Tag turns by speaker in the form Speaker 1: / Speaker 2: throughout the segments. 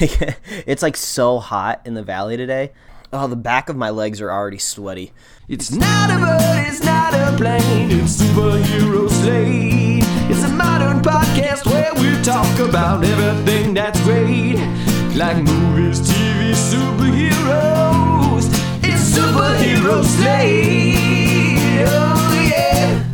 Speaker 1: like it's like so hot in the valley today. Oh, the back of my legs are already sweaty.
Speaker 2: It's not a bird, it's not a plane, it's superhero slate. It's a modern podcast where we talk about everything that's great, like movies, TV, superheroes. It's superhero slate. Oh yeah.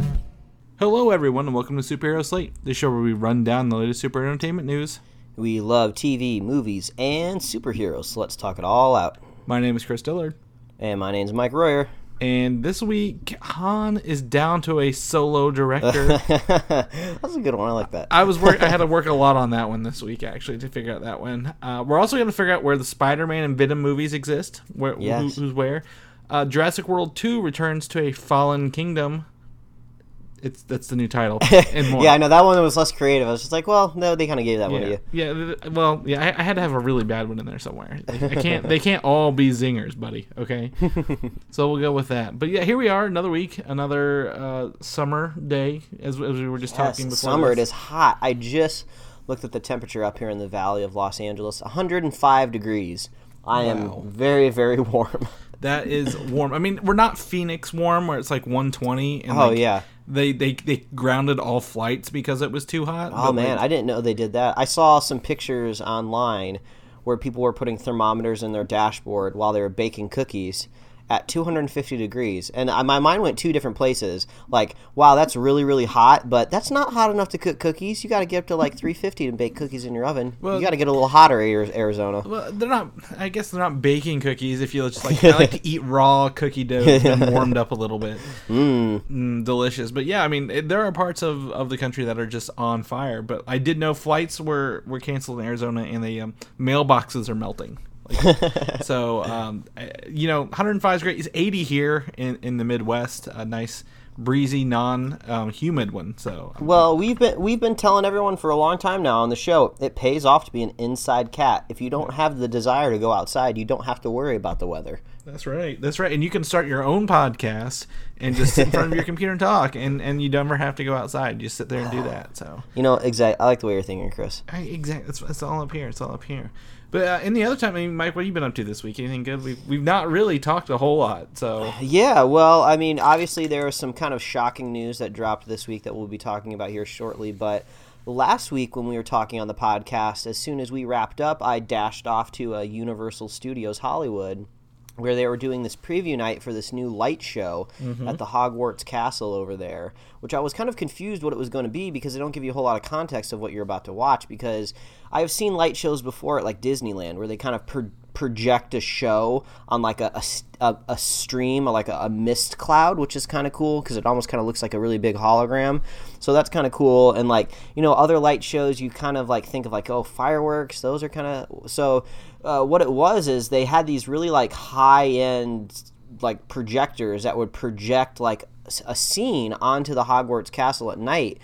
Speaker 3: Hello, everyone, and welcome to Superhero Slate, the show where we run down the latest super entertainment news.
Speaker 1: We love TV, movies, and superheroes, so let's talk it all out.
Speaker 3: My name is Chris Dillard,
Speaker 1: And my name is Mike Royer.
Speaker 3: and this week Han is down to a solo director.
Speaker 1: That's a good one. I like that.
Speaker 3: I was work. I had to work a lot on that one this week actually to figure out that one. Uh, we're also going to figure out where the Spider-Man and Venom movies exist. Where who-
Speaker 1: Yes.
Speaker 3: who's where? Uh, Jurassic World Two returns to a fallen kingdom. It's that's the new title and more.
Speaker 1: yeah, I know that one was less creative. I was just like, well, no, they kind of gave that one to you.
Speaker 3: yeah. Well, yeah. I, I had to have a really bad one in there somewhere. I can't. They can't all be zingers, buddy. Okay. so we'll go with that. But yeah, here we are, another week, another uh, summer day, as, as we were just
Speaker 1: Yes,
Speaker 3: talking before.
Speaker 1: summer. It
Speaker 3: this.
Speaker 1: is hot. I just looked at the temperature up here in the valley of Los Angeles. 105 degrees. I
Speaker 3: Wow.
Speaker 1: am very, very warm.
Speaker 3: That is warm. I mean, we're not Phoenix warm, where it's like 120. And
Speaker 1: Oh,
Speaker 3: like,
Speaker 1: yeah.
Speaker 3: They they they grounded all flights because it was too hot.
Speaker 1: Oh man,
Speaker 3: like,
Speaker 1: I didn't know they did that. I saw some pictures online where people were putting thermometers in their dashboard while they were baking cookies at 250 degrees, and I, my mind went two different places. Like, wow, that's really really hot, but that's not hot enough to cook cookies. You got to get up to like 350 to bake cookies in your oven.
Speaker 3: Well-
Speaker 1: you got to get a little hotter, Ari- Arizona.
Speaker 3: Well, they're not. I guess they're not baking cookies. If you just like, I like to eat raw cookie dough that's warmed up a little bit. Mm. delicious. But yeah, I mean, it, there are parts of, of the country that are just on fire. But I did know flights were were canceled in Arizona, and the um, mailboxes are melting. Like, so um, you know, 105 is great. It's 80 here in in the Midwest. A nice breezy, non um, humid one. So
Speaker 1: Well, we've been we've been telling everyone for a long time now on the show. It pays off to be an inside cat. If you don't have the desire to go outside, you don't have to worry about the weather.
Speaker 3: That's right. That's right. And you can start your own podcast and just sit in front of your computer and talk, and and you never have to go outside. You just sit there and do that. So
Speaker 1: You know, exactly. I like the way you're thinking, Chris.
Speaker 3: I, exactly. It's, it's all up here. It's all up here. But uh, in the other time, I mean, Mike, what have you been up to this week? Anything good? We've we've not really talked a whole lot. So
Speaker 1: Yeah, well, I mean, obviously there was some kind of shocking news that dropped this week that we'll be talking about here shortly, but last week when we were talking on the podcast, as soon as we wrapped up, I dashed off to uh, Universal Studios Hollywood where they were doing this preview night for this new light show mm-hmm. at the Hogwarts Castle over there, which I was kind of confused what it was going to be because they don't give you a whole lot of context of what you're about to watch because I've seen light shows before at like Disneyland where they kind of pro- project a show on like a a stream or like a, a mist cloud, which is kind of cool because it almost kind of looks like a really big hologram. So that's kind of cool. And like, you know, other light shows, you kind of like think of like, oh, fireworks, those are kind of. So uh, what it was is they had these really like high end like projectors that would project like a scene onto the Hogwarts castle at night.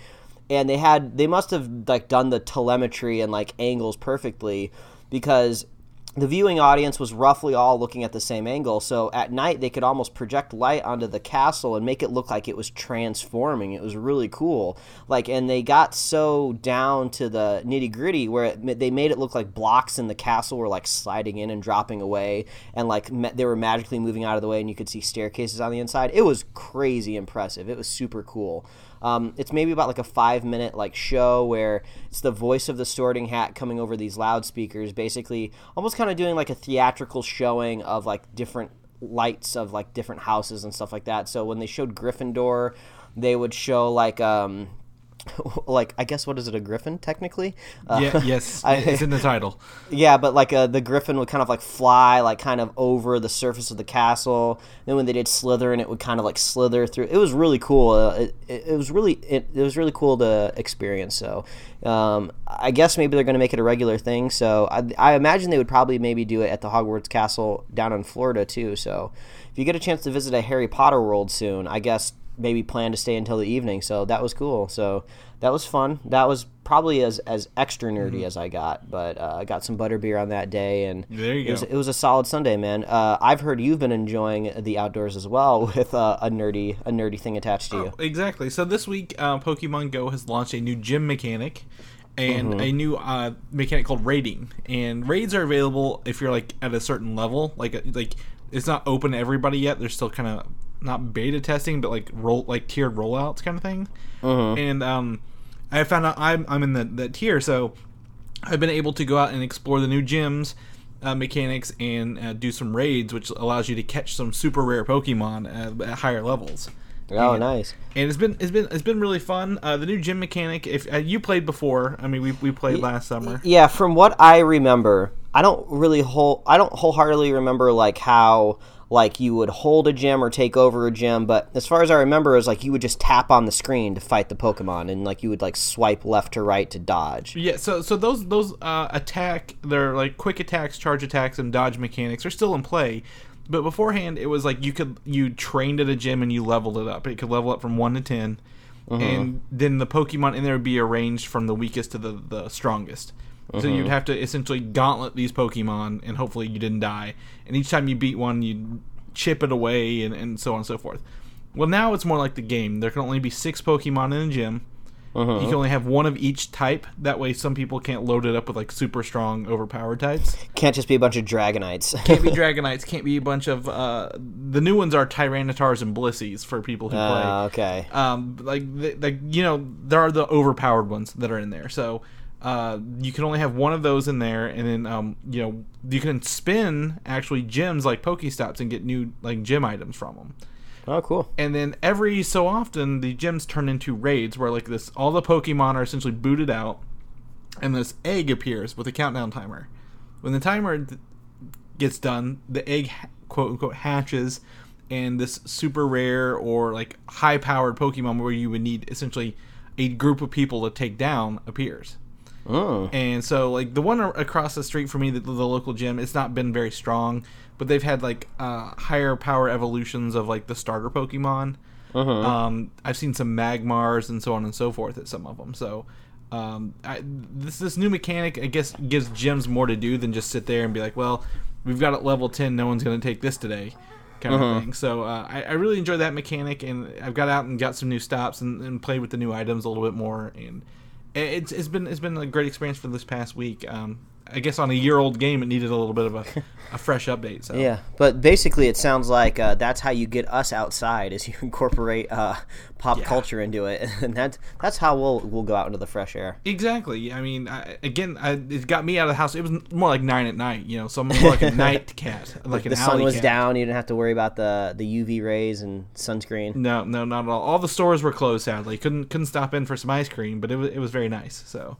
Speaker 1: And they had they must have like done the telemetry and like angles perfectly because the viewing audience was roughly all looking at the same angle so at night they could almost project light onto the castle and make it look like it was transforming. It was really cool. Like and they got so down to the nitty gritty where it, they made it look like blocks in the castle were like sliding in and dropping away and like ma- they were magically moving out of the way and you could see staircases on the inside. It was crazy impressive. It was super cool um, it's maybe about like a five minute like show where it's the voice of the sorting hat coming over these loudspeakers, basically almost kind of doing like a theatrical showing of like different lights of like different houses and stuff like that. So when they showed Gryffindor, they would show like um like I guess what is it a griffin technically? Uh,
Speaker 3: yeah, yes,
Speaker 1: I-
Speaker 3: it's in the title.
Speaker 1: yeah, but like uh, the griffin would kind of like fly like kind of over the surface of the castle. Then when they did Slytherin, it would kind of like slither through. It was really cool. Uh, it, it, it was really it, it was really cool to experience. So um, I guess maybe they're going to make it a regular thing. So I, I imagine they would probably maybe do it at the Hogwarts Castle down in Florida too. So if you get a chance to visit a Harry Potter world soon, I guess maybe plan to stay until the evening. So that was cool. So that was fun. That was probably as as extra nerdy as I got, but uh, I got some butterbeer on that day, and
Speaker 3: There you
Speaker 1: it was, it was a solid Sunday, man. Uh, I've heard you've been enjoying the outdoors as well with uh, a nerdy a nerdy thing attached to you.
Speaker 3: Exactly. So this week, uh, Pokemon Go has launched a new gym mechanic, and a new uh, mechanic called raiding. And raids are available if you're like at a certain level. Like like it's not open to everybody yet. They're still kind of not beta testing, but like roll like tiered rollouts kind of thing. And um, I found out I'm I'm in the the tier, so I've been able to go out and explore the new gyms. Uh, mechanics and uh, do some raids, which allows you to catch some super rare Pokemon at, at higher levels.
Speaker 1: Oh,
Speaker 3: And-
Speaker 1: nice.
Speaker 3: and it's been it's been it's been really fun. Uh, the new gym mechanic. If uh, you played before, I mean, we, we played last summer.
Speaker 1: Yeah, from what I remember, I don't really whole I don't wholeheartedly remember like how like you would hold a gym or take over a gym, but as far as I remember, it was like you would just tap on the screen to fight the Pokemon, and like you would like swipe left to right to dodge.
Speaker 3: Yeah, so so those those uh, attack, they're like quick attacks, charge attacks, and dodge mechanics are still in play. But beforehand, it was like you could you trained at a gym and you leveled it up. It could level up from one to 10 and then the Pokemon in there would be arranged from the weakest to the the strongest. So you'd have to essentially gauntlet these Pokemon, and hopefully you didn't die. And each time you beat one, you'd chip it away, and, and so on and so forth. Well, now it's more like the game. There can only be six Pokemon in a gym. You can only have one of each type. That way, some people can't load it up with like super strong, overpowered types.
Speaker 1: Can't just be a bunch of Dragonites.
Speaker 3: Can't be Dragonites. Can't be a bunch of. Uh, the new ones are Tyranitars and Blisseys for people who play.
Speaker 1: Uh, okay.
Speaker 3: Um, like, the, like you know, there are the overpowered ones that are in there. So uh, you can only have one of those in there, and then um, you know, you can spin actually gems like Pokestops and get new like gem items from them
Speaker 1: Oh, cool.
Speaker 3: and then every so often the gyms turn into raids where like this all the pokemon are essentially booted out and this egg appears with a countdown timer. When the timer gets done the egg quote unquote hatches and this super rare or like high powered pokemon where you would need essentially a group of people to take down appears
Speaker 1: Mm.
Speaker 3: and so, like the one across the street from me, the, the local gym, it's not been very strong, but they've had like uh, higher power evolutions of like the starter Pokemon. Um, I've seen some Magmars and so on and so forth at some of them. So, um, I, this this new mechanic, I guess, gives gyms more to do than just sit there and be like, well, we've got it level ten, no one's going to take this today. Kind of thing. So uh, I, I really enjoy that mechanic, and I've got out and got some new stops and, and played with the new items a little bit more, and it's it's been it's been a great experience for this past week. Um, I guess on a year old game, it needed a little bit of a, a fresh update. So
Speaker 1: Yeah, but basically, it sounds like uh, that's how you get us outside is you incorporate uh, pop
Speaker 3: Yeah.
Speaker 1: culture into it, and that's that's how we'll we'll go out into the fresh air.
Speaker 3: exactly. I mean, I, again, I, it got me out of the house. It was more like nine at night. You know, so I'm more like a night cat, like an
Speaker 1: the sun was
Speaker 3: cat.
Speaker 1: down; you didn't have to worry about the the UV rays and sunscreen.
Speaker 3: No, no, not at all. All the stores were closed. Sadly, couldn't couldn't stop in for some ice cream, but it was it was very nice. So,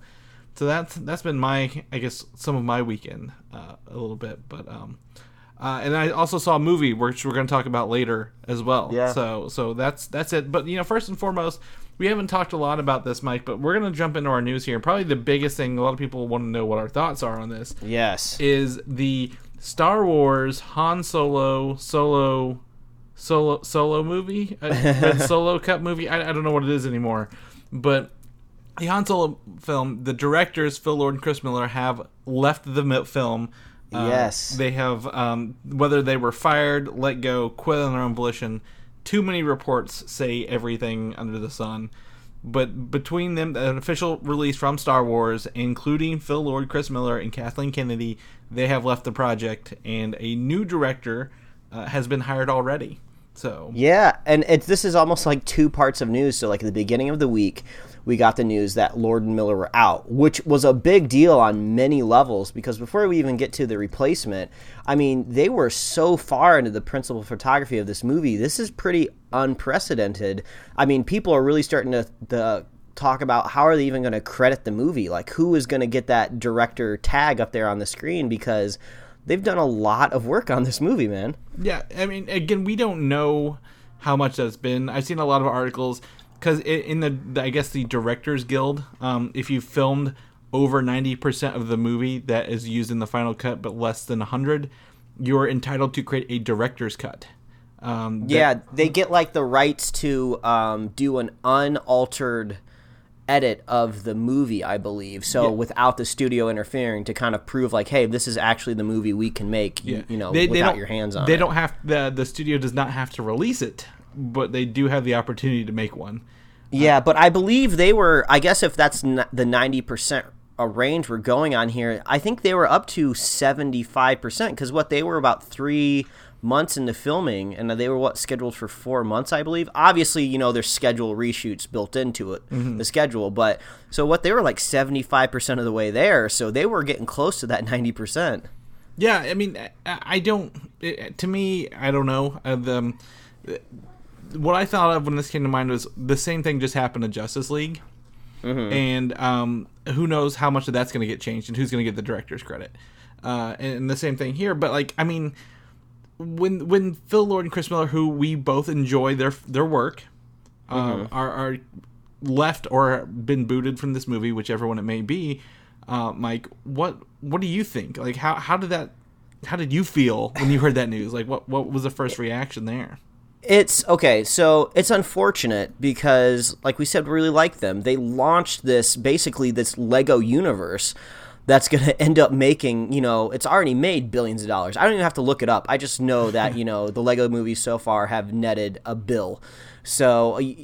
Speaker 3: so that's that's been my I guess some of my weekend uh, a little bit, but um, uh, and I also saw a movie which we're going to talk about later as well.
Speaker 1: Yeah.
Speaker 3: So so that's that's it. But you know, first and foremost, we haven't talked a lot about this, Mike, but we're going to jump into our news here. And probably the biggest thing a lot of people want to know what our thoughts are on this
Speaker 1: Yes.
Speaker 3: is the Star Wars Han Solo solo solo solo movie, uh, Solo Cup movie. I, I don't know what it is anymore, but the Han Solo film, the directors Phil Lord and Chris Miller have left the film. Uh,
Speaker 1: Yes.
Speaker 3: they have um, whether they were fired, let go, quit on their own volition. Too many reports say everything under the sun. But between them, an official release from Star Wars, including Phil Lord, Chris Miller, and Kathleen Kennedy, they have left the project, and a new director uh, has been hired already. So
Speaker 1: Yeah, and it's this is almost like two parts of news. So, like at the beginning of the week, we got the news that Lord and Miller were out, which was a big deal on many levels because before we even get to the replacement, I mean, they were so far into the principal photography of this movie. This is pretty unprecedented. I mean, people are really starting to the talk about how are they even going to credit the movie? Like, who is going to get that director tag up there on the screen because they've done a lot of work on this movie, man.
Speaker 3: Yeah, I mean, again, we don't know how much that's been. I've seen a lot of articles because in the, I guess the Directors Guild, um, if you filmed over ninety percent of the movie that is used in the final cut, but less than hundred, you're entitled to create a director's cut. Um, that-
Speaker 1: Yeah, they get like the rights to um, do an unaltered edit of the movie, I believe. So without the studio interfering to kind of prove like, hey, this is actually the movie we can make. You, you know,
Speaker 3: They- they
Speaker 1: without
Speaker 3: don't-
Speaker 1: your hands on
Speaker 3: They
Speaker 1: it.
Speaker 3: don't have the the studio does not have to release it, but they do have the opportunity to make one.
Speaker 1: Yeah, but I believe they were. I guess if that's n- the ninety percent a range we're going on here, I think they were up to seventy five percent because what they were about three months into filming, and they were what scheduled for four months, I believe. Obviously, you know there's schedule reshoots built into it, the schedule. But so what they were like seventy five percent of the way there, so they were getting close to that ninety percent.
Speaker 3: Yeah, I mean, I, don't. It, to me, I don't know. Uh, the, what I thought of when this came to mind was the same thing just happened to Justice League, and um, who knows how much of that's going to get changed and who's going to get the director's credit. Uh, and, and the same thing here, but like, I mean, when when Phil Lord and Chris Miller, who we both enjoy their their work, um, are are left or been booted from this movie, whichever one it may be. Uh, Mike, what what do you think? Like, how how did that? How did you feel when you heard that news? Like, what what was the first reaction there?
Speaker 1: It's okay, so it's unfortunate because, like we said, we really like them. They launched this basically this Lego universe that's going to end up making, you know, it's already made billions of dollars. I don't even have to look it up. I just know that, you know, the Lego movies so far have netted a bill. So uh,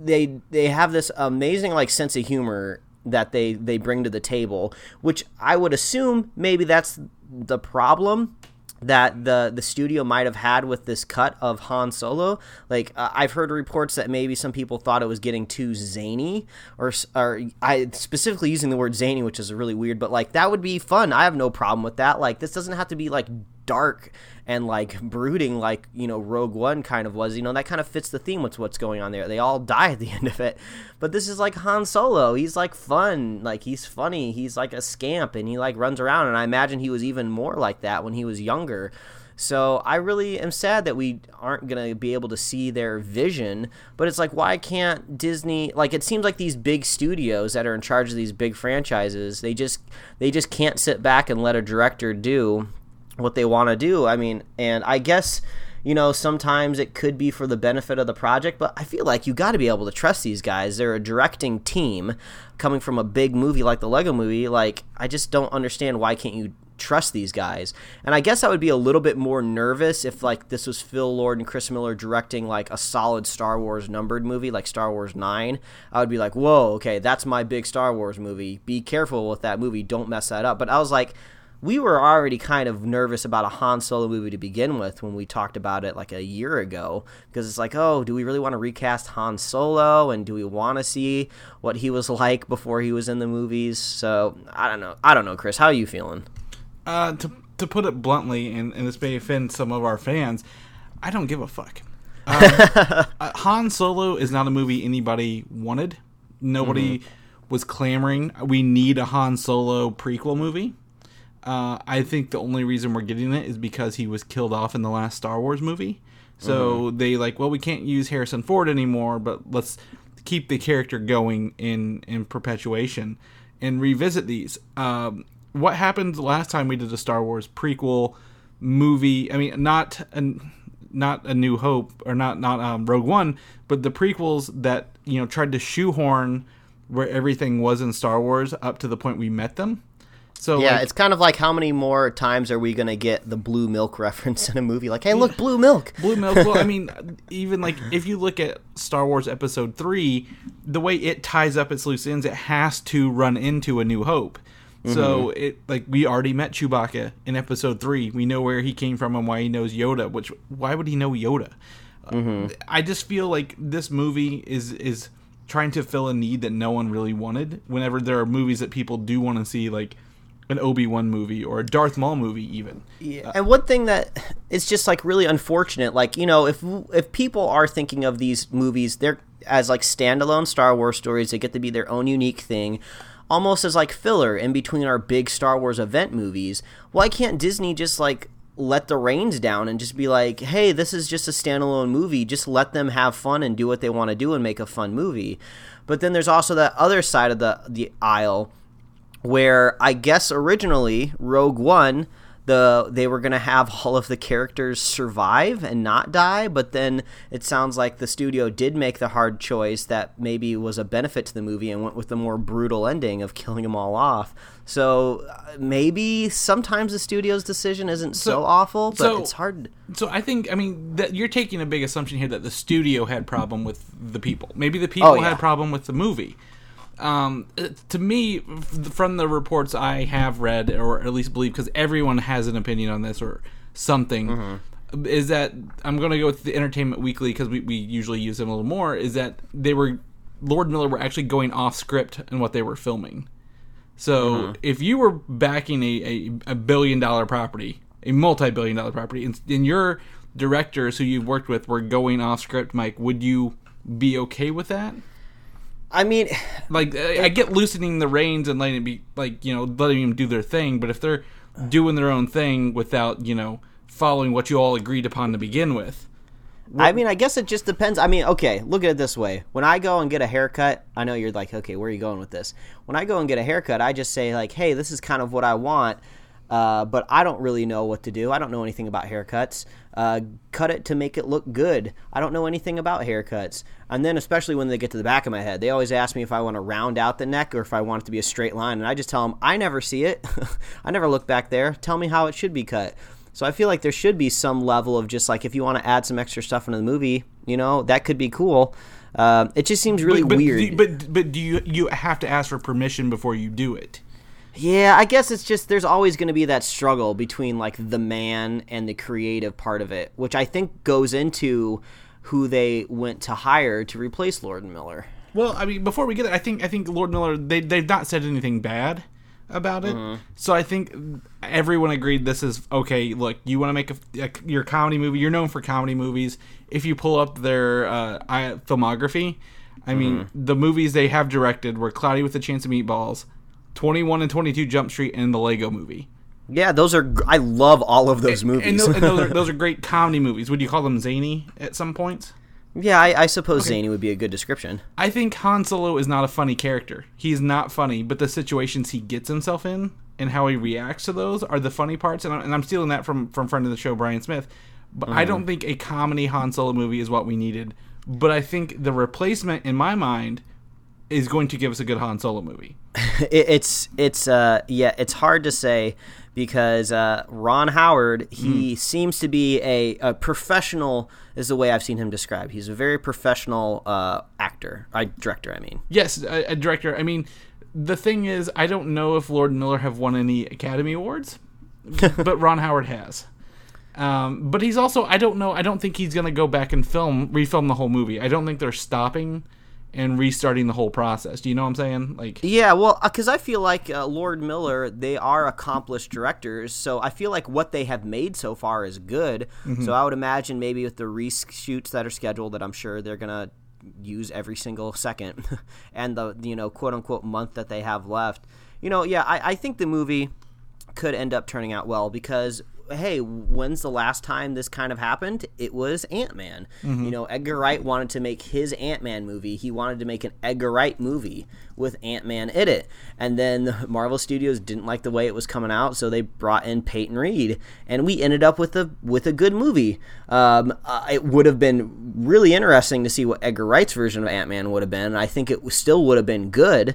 Speaker 1: they they have this amazing like sense of humor that they they bring to the table, which I would assume maybe that's the problem that the the studio might have had with this cut of Han Solo. Like uh, I've heard reports that maybe some people thought it was getting too zany, or or I specifically using the word zany, which is really weird. But like that would be fun. I have no problem with that. Like this doesn't have to be like dark and like brooding like you know Rogue One kind of was. You know that kind of fits the theme with what's going on there. They all die at the end of it, but this is like Han Solo. He's like fun, like he's funny. He's like a scamp and he like runs around. And I imagine he was even more like that when he was younger. So I really am sad that we aren't going to be able to see their vision, but it's like why can't Disney like it seems like these big studios that are in charge of these big franchises, they just they just can't sit back and let a director do what they want to do. I mean, and I guess you know sometimes it could be for the benefit of the project, but I feel like you got to be able to trust these guys. They're a directing team coming from a big movie like the Lego movie. Like I just don't understand why can't you trust these guys. And I guess I would be a little bit more nervous if like this was Phil Lord and Chris Miller directing like a solid Star Wars numbered movie like Star Wars 9. I would be like, "Whoa, okay, that's my big Star Wars movie. Be careful with that movie. Don't mess that up." But I was like we were already kind of nervous about a Han Solo movie to begin with when we talked about it like a year ago because it's like, oh, do we really want to recast Han Solo and do we want to see what he was like before he was in the movies? So I don't know. I don't know, Chris. How are you feeling?
Speaker 3: Uh, to to put it bluntly, and, and this may offend some of our fans, I don't give a fuck. Um, uh, Han Solo is not a movie anybody wanted. Nobody was clamoring. We need a Han Solo prequel movie. Uh, I think the only reason we're getting it is because he was killed off in the last Star Wars movie. So they like, well, we can't use Harrison Ford anymore, but let's keep the character going in in perpetuation and revisit these. Um, what happened last time we did a Star Wars prequel movie? I mean, not an not a New Hope or not not um, Rogue One, but the prequels that you know tried to shoehorn where everything was in Star Wars up to the point we met them. So
Speaker 1: Yeah,
Speaker 3: like,
Speaker 1: it's kind of like how many more times are we going to get the blue milk reference in a movie? Like, hey, look, blue milk.
Speaker 3: Blue Milk. Well, I mean, even like if you look at Star Wars Episode Three, the way it ties up its loose ends, it has to run into A New Hope. So it like we already met Chewbacca in Episode Three. We know where he came from and why he knows Yoda. Which why would he know Yoda? Uh, I just feel like this movie is is trying to fill a need that no one really wanted. Whenever there are movies that people do want to see, like an Obi Wan movie or a Darth Maul movie, even.
Speaker 1: Yeah. Uh, and one thing that it's just like really unfortunate, like you know, if if people are thinking of these movies, they're as like standalone Star Wars stories, they get to be their own unique thing, almost as like filler in between our big Star Wars event movies. Why can't Disney just like let the reins down and just be like, hey, this is just a standalone movie. Just let them have fun and do what they want to do and make a fun movie. But then there's also that other side of the the aisle where I guess originally Rogue One, the they were going to have all of the characters survive and not die, but then it sounds like the studio did make the hard choice that maybe was a benefit to the movie and went with the more brutal ending of killing them all off. So uh, maybe sometimes the studio's decision isn't so,
Speaker 3: So-
Speaker 1: awful, but
Speaker 3: so-
Speaker 1: it's hard.
Speaker 3: So I think I mean that you're taking a big assumption here that the studio had problem with the people. Maybe the people
Speaker 1: Oh, yeah.
Speaker 3: had problem with the movie. Um, to me, from the reports I have read or at least believe, because everyone has an opinion on this or something,
Speaker 1: Mm-hmm.
Speaker 3: is that I'm going to go with the Entertainment Weekly because we, we usually use them a little more. Is that they were Lord Miller were actually going off script in what they were filming. So
Speaker 1: Mm-hmm.
Speaker 3: if you were backing a, a, a billion dollar property, a multi billion dollar property, and, and your directors who you've worked with were going off script, Mike, would you be okay with that?
Speaker 1: I mean,
Speaker 3: Like, I I get loosening the reins and letting it be, like, you know, letting them do their thing, but if they're doing their own thing without, you know, following what you all agreed upon to begin with,
Speaker 1: I mean, I guess it just depends. I mean, okay, look at it this way. When I go and get a haircut, I know you're like, okay, where are you going with this? When I go and get a haircut, I just say like, hey, this is kind of what I want, uh, but I don't really know what to do. I don't know anything about haircuts. Uh, cut it to make it look good. I don't know anything about haircuts. And then, especially when they get to the back of my head, they always ask me if I want to round out the neck or if I want it to be a straight line, and I just tell them I never see it. I never look back there. Tell me how it should be cut. So I feel like there should be some level of just like if you want to add some extra stuff into the movie, you know, that could be cool. Uh, it just seems really
Speaker 3: but,
Speaker 1: weird.
Speaker 3: But but do you you have to ask for permission before you do it?
Speaker 1: Yeah, I guess it's just there's always going to be that struggle between like the man and the creative part of it, which I think goes into who they went to hire to replace Lord Miller.
Speaker 3: Well, I mean, before we get it, I think I think Lord Miller they they've not said anything bad about it. So I think everyone agreed this is okay. Look, you want to make a, a your comedy movie. You're known for comedy movies. If you pull up their uh, filmography, I mean, the movies they have directed were Cloudy with a Chance of Meatballs, Twenty One and Twenty Two Jump Street, and the Lego Movie.
Speaker 1: Yeah, those are I love all of those
Speaker 3: And,
Speaker 1: movies.
Speaker 3: tho- and those, are, those are great comedy movies. Would you call them zany at some points?
Speaker 1: yeah, I, I suppose zany would be a good description.
Speaker 3: I think Han Solo is not a funny character. He's not funny, but the situations he gets himself in and how he reacts to those are the funny parts. And I'm, and I'm stealing that from from friend of the show Brian Smith. But I don't mm. think a comedy Han Solo movie is what we needed. But I think the replacement, in my mind, is going to give us a good Han Solo movie.
Speaker 1: it, it's it's uh yeah it's hard to say because uh, Ron Howard he seems to be a, a professional is the way I've seen him described. He's a very professional uh, actor, I director. I mean,
Speaker 3: Yes, a, a director. I mean, the thing is, I don't know if Lord Miller have won any Academy Awards, but Ron Howard has. Um, but he's also I don't know I don't think he's gonna go back and film refilm the whole movie. I don't think they're stopping and restarting the whole process. Do you know what I'm saying? Like
Speaker 1: yeah, well, because I feel like uh, Lord Miller they are accomplished directors, so I feel like what they have made so far is good. So I would imagine maybe with the reshoots that are scheduled, that I'm sure they're gonna use every single second, and the you know quote unquote month that they have left. You know, yeah, I, I think the movie could end up turning out well because hey when's the last time this kind of happened? It was ant-man. You know edgar wright wanted to make his ant-man movie. He wanted to make an edgar wright movie with ant-man in it. And then marvel studios didn't like the way it was coming out so they brought in peyton reed. And we ended up with a with a good movie. Um, uh, it would have been really interesting to see what edgar wright's version of ant-man would have been. I think it still would have been good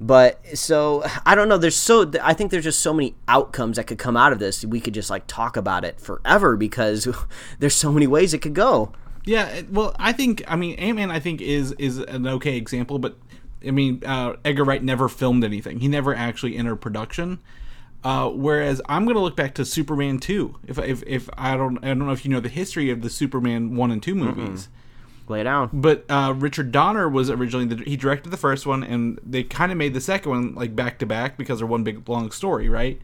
Speaker 1: but so I don't know. There's so I think there's just so many outcomes that could come out of this. We could just like talk about it forever because there's so many ways it could go.
Speaker 3: Yeah, well, I think I mean Ant Man. I think is is an okay example, but I mean uh, Edgar Wright never filmed anything. He never actually entered production. Uh, whereas I'm going to look back to Superman two. If, if if I don't I don't know if you know the history of the Superman one and two movies.
Speaker 1: Lay it down.
Speaker 3: But uh, Richard Donner was originally the, he directed the first one, and they kind of made the second one like back to back because they're one big long story, right?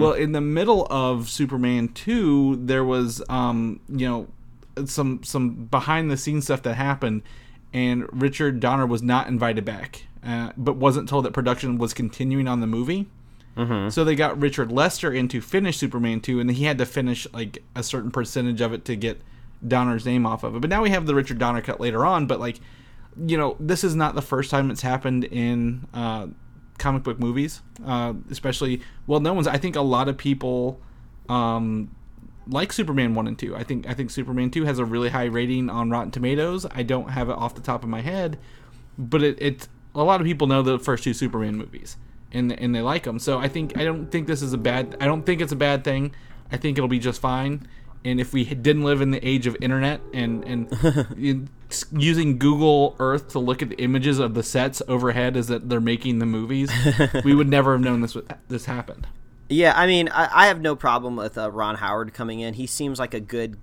Speaker 3: Well, in the middle of Superman two, there was um, you know some some behind the scenes stuff that happened, and Richard Donner was not invited back, uh, but wasn't told that production was continuing on the movie. So they got Richard Lester in to finish Superman 2, and he had to finish like a certain percentage of it to get Donner's name off of it. But now we have the Richard Donner cut later on. But like, you know, this is not the first time it's happened in uh, comic book movies, uh, especially well, no one's. I think a lot of people um, like Superman one and two. I think I think Superman two has a really high rating on Rotten Tomatoes. I don't have it off the top of my head, but it, it a lot of people know the first two Superman movies and and they like them. So I think I don't think this is a bad. I don't think it's a bad thing. I think it'll be just fine. And if we didn't live in the age of internet and and using Google Earth to look at the images of the sets overhead as that they're making the movies, we would never have known this this happened.
Speaker 1: Yeah, I mean, I, I have no problem with uh, Ron Howard coming in. He seems like a good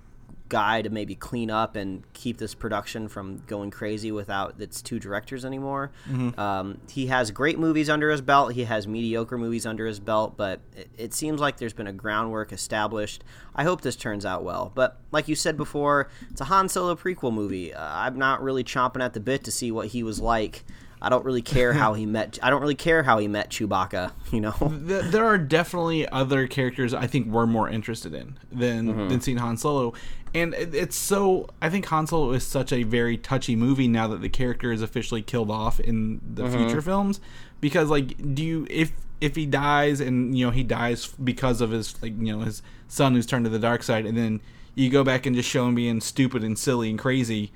Speaker 1: guy to maybe clean up and keep this production from going crazy without its two directors anymore. Mm-hmm. Um, he has great movies under his belt. He has mediocre movies under his belt, but it, it, seems like there's been a groundwork established. I hope this turns out well. But like you said before, it's a Han Solo prequel movie. Uh, I'm not really chomping at the bit to see what he was like I don't really care how he met. I don't really care how he met Chewbacca. You know,
Speaker 3: there are definitely other characters I think we're more interested in than mm-hmm. than seeing Han Solo, and it's so. I think Han Solo is such a very touchy movie now that the character is officially killed off in the mm-hmm. future films, because like, do you if if he dies and you know he dies because of his like you know his son who's turned to the dark side, and then you go back and just show him being stupid and silly and crazy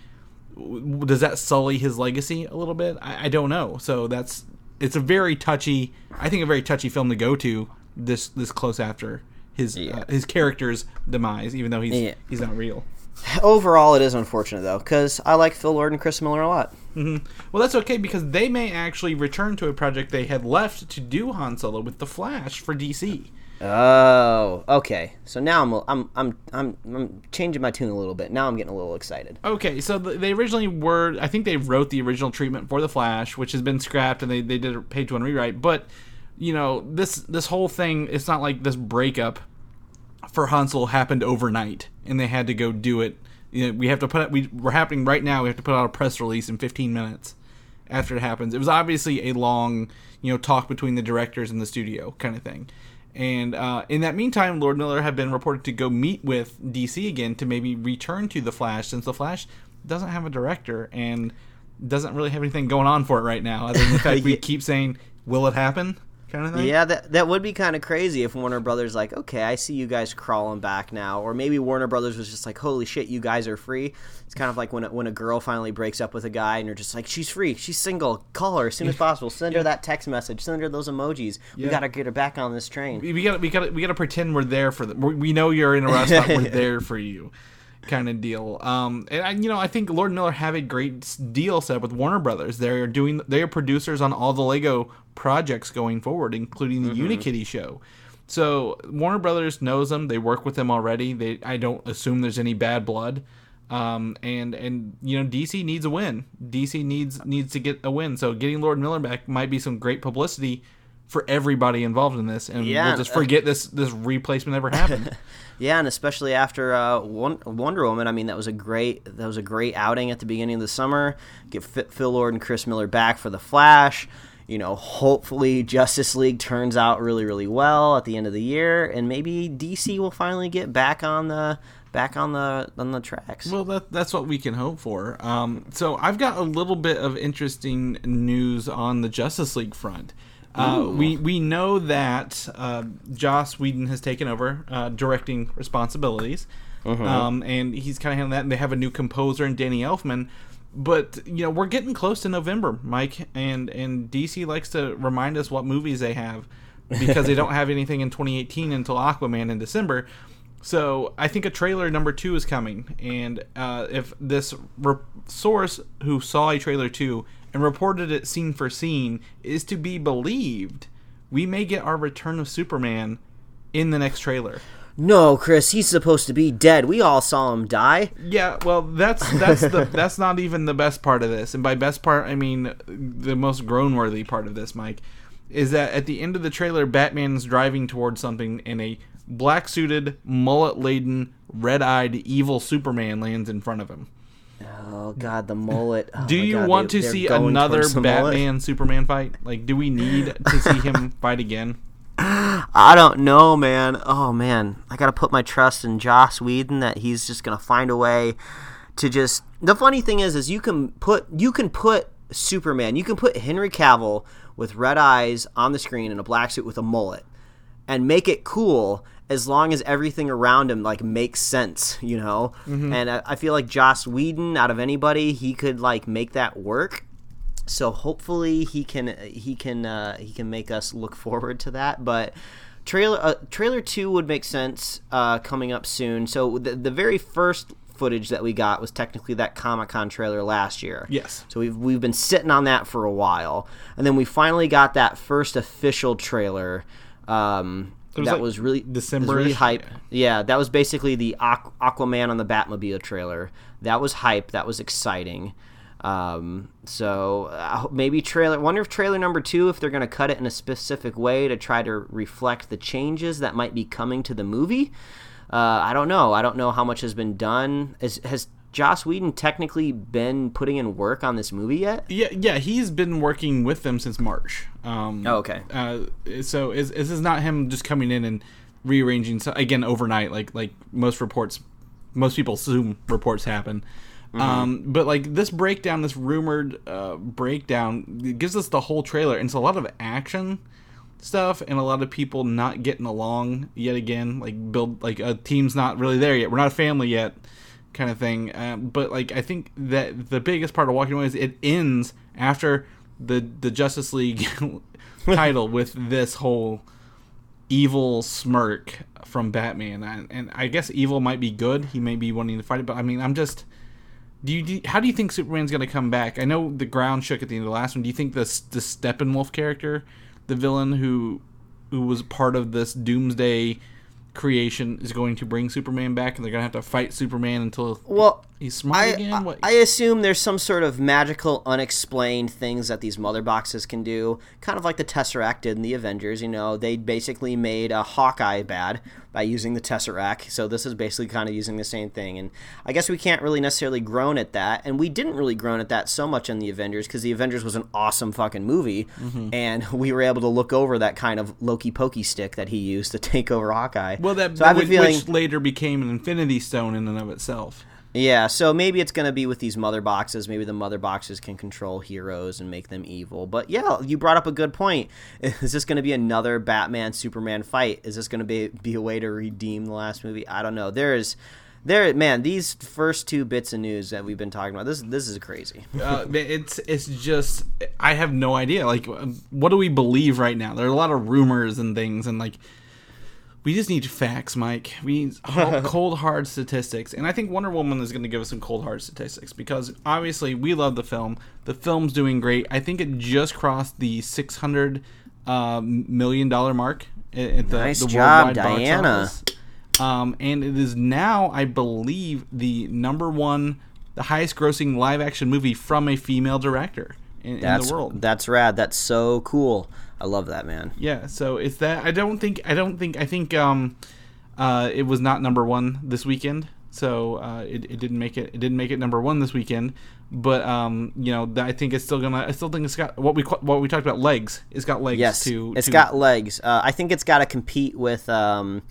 Speaker 3: does that sully his legacy a little bit? I, I, don't know. So that's it's a very touchy. I think a very touchy film to go to this this close after his yeah. uh, his character's demise, even though he's yeah. he's not real.
Speaker 1: Overall, it is unfortunate though, because I like Phil Lord and Chris Miller a lot.
Speaker 3: Mm-hmm. Well, that's okay because they may actually return to a project they had left to do Han Solo with the Flash for DC.
Speaker 1: Oh, okay. So now I'm I'm I'm I'm I'm changing my tune a little bit. Now I'm getting a little excited.
Speaker 3: Okay, so they originally were. I think they wrote the original treatment for the Flash, which has been scrapped, and they they did a page one rewrite. But you know this this whole thing. It's not like this breakup for Han Solo happened overnight, and they had to go do it. You know, we have to put we we're happening right now. We have to put out a press release in 15 minutes after it happens. It was obviously a long you know talk between the directors and the studio kind of thing. And uh, in that meantime, Lord Miller had been reported to go meet with DC again to maybe return to the Flash, since the Flash doesn't have a director and doesn't really have anything going on for it right now. Other than the fact we keep saying, "Will it happen?" Kind of thing.
Speaker 1: Yeah, that that would be kind of crazy if Warner Brothers like, okay, I see you guys crawling back now, or maybe Warner Brothers was just like, holy shit, you guys are free. It's kind of like when a, when a girl finally breaks up with a guy and you're just like, she's free, she's single, call her as soon as possible, send her that text message, send her those emojis. Yeah. We gotta get her back on this train.
Speaker 3: We gotta we gotta we gotta pretend we're there for them. We know you're in a restaurant, we're there for you kind of deal. Um, and I, you know, I think Lord Miller have a great deal set up with Warner Brothers. They're doing they are producers on all the Lego projects going forward, including the mm-hmm. Unikitty show. So Warner Brothers knows them. They work with them already. They I don't assume there's any bad blood. Um, and and you know DC needs a win. DC needs needs to get a win. So getting Lord Miller back might be some great publicity for everybody involved in this, and yeah, we'll just forget uh, this this replacement ever happened.
Speaker 1: yeah, and especially after uh, Wonder Woman, I mean that was a great that was a great outing at the beginning of the summer. Get Phil Lord and Chris Miller back for the Flash. You know, hopefully Justice League turns out really really well at the end of the year, and maybe DC will finally get back on the back on the on the tracks.
Speaker 3: Well, that, that's what we can hope for. Um, so I've got a little bit of interesting news on the Justice League front. Uh, we we know that uh, Joss Whedon has taken over uh, directing responsibilities, uh-huh. um, and he's kind of handling that. And they have a new composer in Danny Elfman. But you know we're getting close to November, Mike, and and DC likes to remind us what movies they have because they don't have anything in 2018 until Aquaman in December. So I think a trailer number two is coming, and uh, if this re- source who saw a trailer two and reported it scene for scene is to be believed, we may get our Return of Superman in the next trailer.
Speaker 1: No, Chris, he's supposed to be dead. We all saw him die.
Speaker 3: Yeah, well, that's that's the that's not even the best part of this. And by best part, I mean the most groan-worthy part of this, Mike, is that at the end of the trailer, Batman's driving towards something, and a black-suited, mullet-laden, red-eyed, evil Superman lands in front of him.
Speaker 1: Oh God, the mullet. Oh,
Speaker 3: do you
Speaker 1: God,
Speaker 3: want they, to see another Batman Superman fight? Like, do we need to see him fight again?
Speaker 1: I don't know, man. Oh man, I gotta put my trust in Joss Whedon that he's just gonna find a way to just. The funny thing is, is you can put you can put Superman, you can put Henry Cavill with red eyes on the screen in a black suit with a mullet, and make it cool as long as everything around him like makes sense, you know. And I, I feel like Joss Whedon, out of anybody, he could like make that work. So hopefully he can he can uh, he can make us look forward to that. But trailer uh, trailer two would make sense uh, coming up soon. So the the very first footage that we got was technically that Comic Con trailer last year.
Speaker 3: Yes.
Speaker 1: So we've we've been sitting on that for a while, and then we finally got that first official trailer. Um,
Speaker 3: was
Speaker 1: that
Speaker 3: like
Speaker 1: was really
Speaker 3: December-ish?
Speaker 1: really hype. Yeah, that was basically the Aqu- Aquaman on the Batmobile trailer. That was hype. That was exciting. Um, so uh, maybe trailer. Wonder if trailer number two, if they're going to cut it in a specific way to try to reflect the changes that might be coming to the movie. Uh, I don't know. I don't know how much has been done. Is, has Joss Whedon technically been putting in work on this movie yet?
Speaker 3: Yeah, yeah, he's been working with them since March. Um,
Speaker 1: Oh, okay.
Speaker 3: Uh, so is, this is not him just coming in and rearranging so, again overnight, like like most reports, most people assume reports happen. Um, but like this breakdown, this rumored uh, breakdown, gives us the whole trailer, and it's a lot of action stuff and a lot of people not getting along yet again like build like a team's not really there yet we're not a family yet kind of thing um, but like i think that the biggest part of walking away is it ends after the the justice league title with this whole evil smirk from batman and, and i guess evil might be good he may be wanting to fight it but i mean i'm just do you, do you- how do you think Superman's going to come back? I know the ground shook at the end of the last one. Do you think this the Steppenwolf character, the villain who who was part of this Doomsday creation, is going to bring Superman back, and they're to have to fight Superman until
Speaker 1: Well,
Speaker 3: he's smart
Speaker 1: I,
Speaker 3: again? What?
Speaker 1: I assume there's some sort of magical, unexplained things that these mother boxes can do, kind of like the Tesseract did in the Avengers. You know, they basically made a Hawkeye bad by using the Tesseract, so this is basically kind of using the same thing. And I guess we can't really necessarily groan at that, and we didn't really groan at that so much in the Avengers because the Avengers was an awesome fucking movie,
Speaker 3: Mm-hmm.
Speaker 1: and we were able to look over that kind of Loki pokey stick that he used to take over Hawkeye.
Speaker 3: well, that,
Speaker 1: so I have a
Speaker 3: which,
Speaker 1: feeling.
Speaker 3: which later became an Infinity Stone in and of itself.
Speaker 1: Yeah, so maybe it's going to be with these mother boxes. Maybe the mother boxes can control heroes and make them evil. But yeah, you brought up a good point. Is this going to be another Batman Superman fight? Is this going to be be a way to redeem the last movie? I don't know. There is there man, these first two bits of news that we've been talking about. This this is crazy.
Speaker 3: uh, it's it's just I have no idea. Like, what do we believe right now? There are a lot of rumors and things, and like, we just need facts, Mike. We need cold hard statistics, and I think Wonder Woman is going to give us some cold hard statistics because obviously we love the film. The film's doing great. I think it just crossed the six hundred uh, million dollar mark at the,
Speaker 1: Nice
Speaker 3: the
Speaker 1: job, Diana.
Speaker 3: Um, and it is now, I believe, the number one, the highest grossing live action movie from a female director in, in the world.
Speaker 1: that's rad. That's so cool. I love that man.
Speaker 3: Yeah, so it's that. I don't think. I don't think. I think. Um, uh, it was not number one this weekend, so uh, it, it didn't make it. It didn't make it number one this weekend. But um, you know, I think it's still gonna. I still think it's got what we what we talked about legs. It's got legs
Speaker 1: Yes,
Speaker 3: to.
Speaker 1: it's
Speaker 3: to-
Speaker 1: got legs. Uh, I think it's got to compete with um,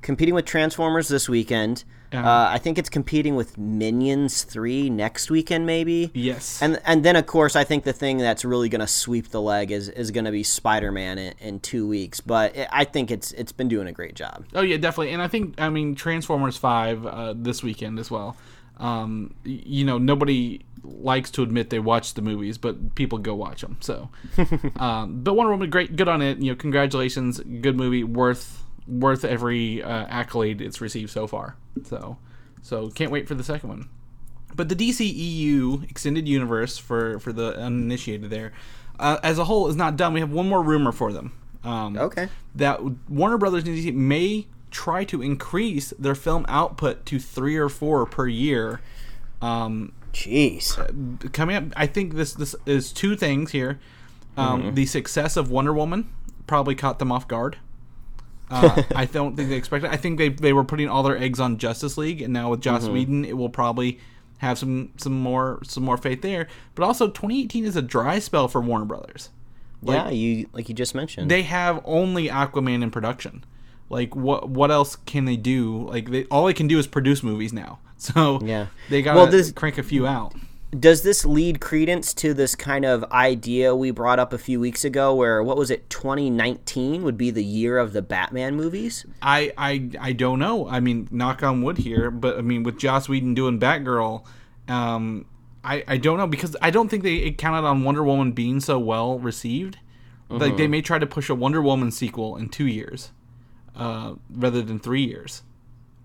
Speaker 1: competing with Transformers this weekend.
Speaker 3: Yeah.
Speaker 1: Uh, I think it's competing with Minions three next weekend, maybe.
Speaker 3: Yes.
Speaker 1: And and then of course I think the thing that's really going to sweep the leg is is going to be Spider Man in, in two weeks. But it, I think it's it's been doing a great job.
Speaker 3: Oh yeah, definitely. And I think I mean Transformers Five uh, this weekend as well. Um, you know, nobody likes to admit they watch the movies, but people go watch them. So, um, but Wonder Woman, great, good on it. You know, congratulations, good movie, worth worth every uh, accolade it's received so far. So, so can't wait for the second one. But the DCEU extended universe for for the uninitiated there, uh, as a whole, is not done. We have one more rumor for them. Um,
Speaker 1: Okay.
Speaker 3: that Warner Brothers may try to increase their film output to three or four per year. Um,
Speaker 1: Jeez.
Speaker 3: coming up, I think this this is two things here. Um, The success of Wonder Woman probably caught them off guard. Uh, I don't think they expected. I think they they were putting all their eggs on Justice League, and now with Joss Whedon, it will probably have some some more some more faith there. But also, 2018 is a dry spell for Warner Brothers.
Speaker 1: yeah, you like you just mentioned.
Speaker 3: They have only Aquaman in production. Like what what else can they do? Like they all they can do is produce movies now. So
Speaker 1: Yeah.
Speaker 3: they got
Speaker 1: Well,
Speaker 3: to
Speaker 1: this-
Speaker 3: crank a few out.
Speaker 1: Does this lead credence to this kind of idea we brought up a few weeks ago where what was it 2019 would be the year of the batman movies
Speaker 3: I, I I don't know. I mean, knock on wood here, but I mean, with Joss Whedon doing Batgirl, um, I I don't know because I don't think they it counted on Wonder Woman being so well received. Like they may try to push a Wonder Woman sequel in two years, uh, rather than three years.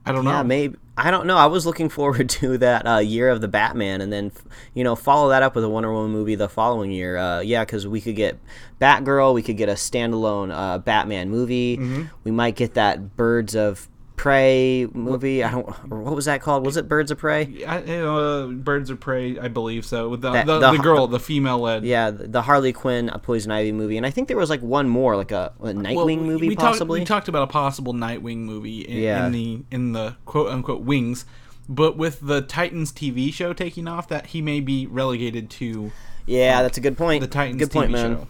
Speaker 3: I don't know.
Speaker 1: yeah
Speaker 3: know.
Speaker 1: maybe i don't know. I was looking forward to that uh, year of the batman and then you know follow that up with a wonder woman movie the following year. Uh, yeah because we could get batgirl we could get a standalone uh, batman movie.
Speaker 3: Mm-hmm.
Speaker 1: we might get that birds of prey movie i don't what was that called was it birds of prey
Speaker 3: I, uh, Birds of Prey, I believe so. With the
Speaker 1: That-
Speaker 3: the,
Speaker 1: the-
Speaker 3: the girl, the female led.
Speaker 1: Yeah, the the Harley Quinn a Poison Ivy movie, and I think there was like one more, like a, a Nightwing
Speaker 3: Well,
Speaker 1: movie,
Speaker 3: we talked-
Speaker 1: possibly.
Speaker 3: we talked about a possible Nightwing movie in,
Speaker 1: Yeah.
Speaker 3: in the in the quote unquote wings, but with the Titans TV show taking off, that he may be relegated to
Speaker 1: yeah, that's a good point.
Speaker 3: the Titans
Speaker 1: good point,
Speaker 3: TV
Speaker 1: man.
Speaker 3: show.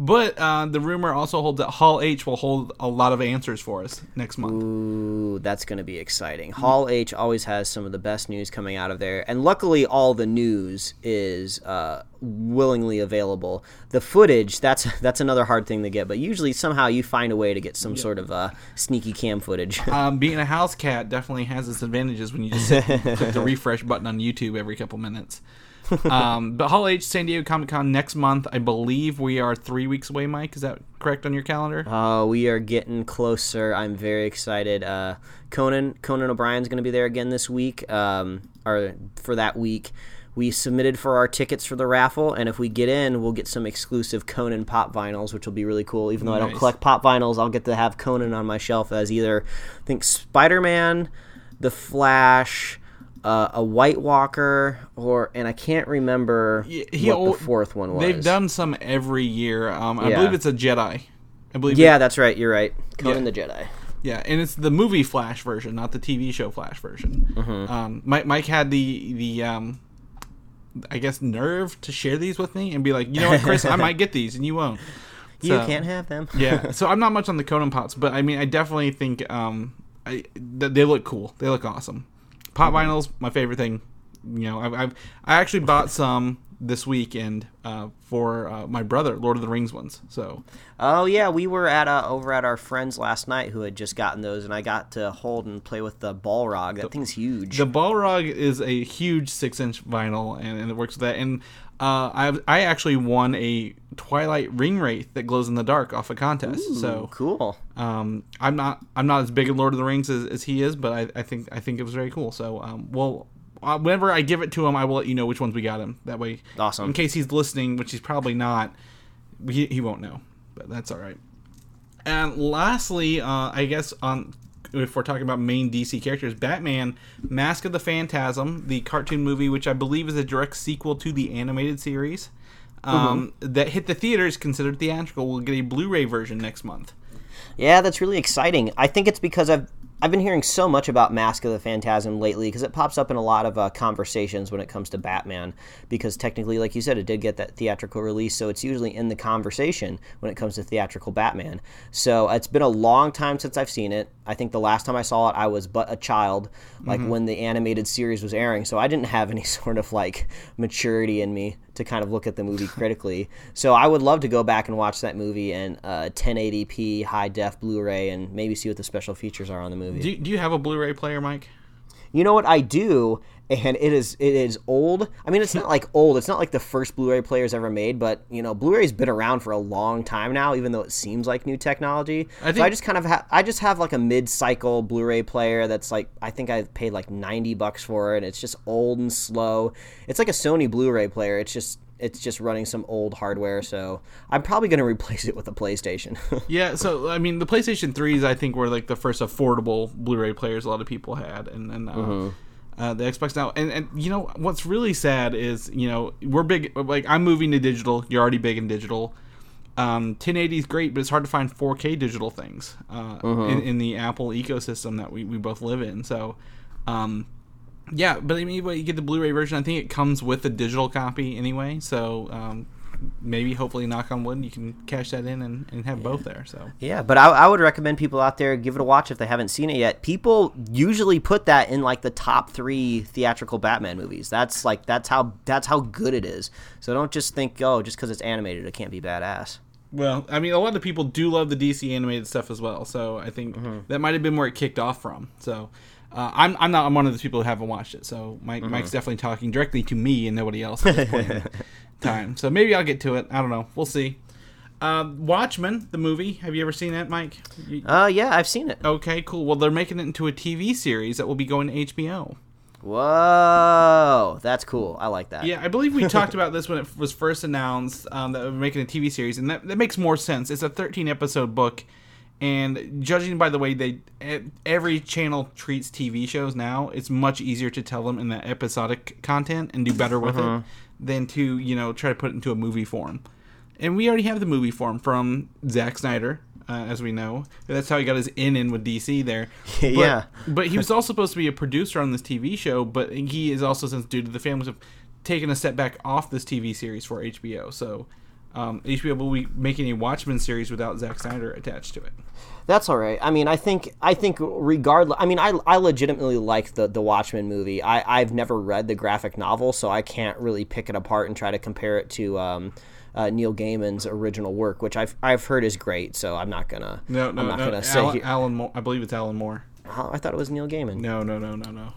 Speaker 3: But uh, the rumor also holds that Hall H will hold a lot of answers for us next month.
Speaker 1: Ooh, that's going to be exciting. Hall H always has some of the best news coming out of there, and luckily, all the news is uh, willingly available. The footage that's that's another hard thing to get, but usually somehow you find a way to get some sort of uh, sneaky cam footage.
Speaker 3: Um, being a house cat definitely has its advantages when you just click the refresh button on YouTube every couple minutes. Um, but Hall H San Diego Comic Con next month, I believe we are three weeks away. Mike, is that correct on your calendar?
Speaker 1: Uh, we are getting closer. I'm very excited. Uh, Conan Conan O'Brien's going to be there again this week, um, or for that week. We submitted for our tickets for the raffle, and if we get in, we'll get some exclusive Conan pop vinyls, which will be really cool. Even though I don't collect pop vinyls, I'll get to have Conan on my shelf as either, I think, Spider Man, The Flash, uh, a White Walker, or and I can't remember
Speaker 3: He- he
Speaker 1: what the fourth one was.
Speaker 3: They've done some every year. Um, I
Speaker 1: Yeah.
Speaker 3: believe it's a Jedi. I believe.
Speaker 1: Yeah,
Speaker 3: it-
Speaker 1: that's right. You're right. Conan
Speaker 3: Yeah.
Speaker 1: the Jedi.
Speaker 3: yeah, and it's the movie Flash version, not the TV show Flash version.
Speaker 1: Mm-hmm.
Speaker 3: Um, Mike, Mike had the the um, I guess nerve to share these with me and be like, you know what, Chris, I might get these and you won't.
Speaker 1: You can't have them.
Speaker 3: yeah. So I'm not much on the Conan pots, but I mean, I definitely think um, I they look cool. They look awesome. Pot
Speaker 1: Mm-hmm.
Speaker 3: vinyls, my favorite thing. You know, I've, I've I actually bought some this weekend uh, for uh, my brother, Lord of the Rings ones. So
Speaker 1: Oh yeah, we were at uh, over at our friends last night who had just gotten those, and I got to hold and play with the Balrog. That thing's huge.
Speaker 3: the Balrog is a huge six inch vinyl, and, and it works with that. And uh, I I actually won a Twilight ring wraith that glows in the dark off a contest. so
Speaker 1: cool.
Speaker 3: Um, I'm not I'm not as big in Lord of the Rings as, as he is, but I, I think I think it was very cool. So um, well, uh, whenever I give it to him, I will let you know which ones we got him. That way,
Speaker 1: Awesome.
Speaker 3: In case he's listening, which he's probably not, he, he won't know, but that's all right. And lastly, uh, I guess on if we're talking about main DC characters, Batman: Mask of the Phantasm, the cartoon movie, which I believe is a direct sequel to the animated series. Um, That hit the theaters, considered theatrical, will get a Blu-ray version next month.
Speaker 1: Yeah, that's really exciting. I think it's because I've I've been hearing so much about Mask of the Phantasm lately because it pops up in a lot of uh, conversations when it comes to Batman. Because technically, like you said, it did get that theatrical release, so it's usually in the conversation when it comes to theatrical Batman. So it's been a long time since I've seen it. I think the last time I saw it, I was but a child, like when the animated series was airing. So I didn't have any sort of like maturity in me to kind of look at the movie critically. So I would love to go back and watch that movie in uh, 1080p high def Blu-ray and maybe see what the special features are on the movie.
Speaker 3: Do, do you have a Blu-ray player, Mike?
Speaker 1: You know what I do, and it is it is old. I mean, it's not like old. It's not like the first Blu-ray players ever made, but you know, Blu-ray's been around for a long time now, even though it seems like new technology.
Speaker 3: I
Speaker 1: so
Speaker 3: think-
Speaker 1: I just kind of ha- I just have like a mid-cycle Blu-ray player that's like I think I paid like ninety bucks for it. It's just old and slow. It's like a Sony Blu-ray player. It's just it's just running some old hardware. So I'm probably going to replace it with a PlayStation.
Speaker 3: Yeah, so I mean, the PlayStation 3s I think were like the first affordable Blu-ray players a lot of people had, and and uh,
Speaker 1: Mm-hmm.
Speaker 3: Uh, the Xbox now, and and you know what's really sad is you know we're big like I'm moving to digital. You're already big in digital. Um, 1080 is great, but it's hard to find 4K digital things uh,
Speaker 1: Mm-hmm.
Speaker 3: in, in the Apple ecosystem that we, we both live in. So, um, yeah, but I mean, you get the Blu-ray version, I think it comes with a digital copy anyway. So, um, maybe hopefully knock on wood you can cash that in and, and have both there. So
Speaker 1: Yeah, but I, I would recommend people out there give it a watch if they haven't seen it yet. People usually put that in like the top three theatrical Batman movies. That's like that's how that's how good it is. So don't just think oh just because it's animated it can't be badass.
Speaker 3: Well, I mean, a lot of people do love the DC animated stuff as well, so I think that might have been where it kicked off from. So, uh, I'm I'm not I'm one of those people who haven't watched it. So Mike Mike's definitely talking directly to me and nobody else at this point in time. So maybe I'll get to it. I don't know. We'll see. Uh, Watchmen, the movie. Have you ever seen that, Mike? You-
Speaker 1: Uh yeah, I've seen it.
Speaker 3: okay, cool. Well, they're making it into a TV series that will be going to HBO.
Speaker 1: Whoa, that's cool. I like that.
Speaker 3: Yeah, I believe we talked about this when it was first announced um, that we're making a TV series, and that, that makes more sense. It's a 13 episode book, and judging by the way they every channel treats TV shows now, it's much easier to tell them in the episodic content and do better with it than to you know try to put it into a movie form. And we already have the movie form from Zack Snyder, uh, as we know. That's how he got his in in with DC there. But,
Speaker 1: Yeah.
Speaker 3: but he was also supposed to be a producer on this TV show, but he is also, since due to the families, have taken a step back off this TV series for HBO. So um, HBO will be making a Watchmen series without Zack Snyder attached to it.
Speaker 1: That's all right. I mean, I think I think regardless. I mean, I, I legitimately like the the Watchmen movie. I I've never read the graphic novel, so I can't really pick it apart and try to compare it to um, uh, Neil Gaiman's original work, which I've I've heard is great. So I'm not gonna
Speaker 3: No, no,
Speaker 1: I'm not
Speaker 3: no.
Speaker 1: gonna say.
Speaker 3: Alan,
Speaker 1: here-
Speaker 3: Alan Moore. I believe it's Alan Moore.
Speaker 1: Huh? I thought it was Neil Gaiman.
Speaker 3: No, no, no, no, no.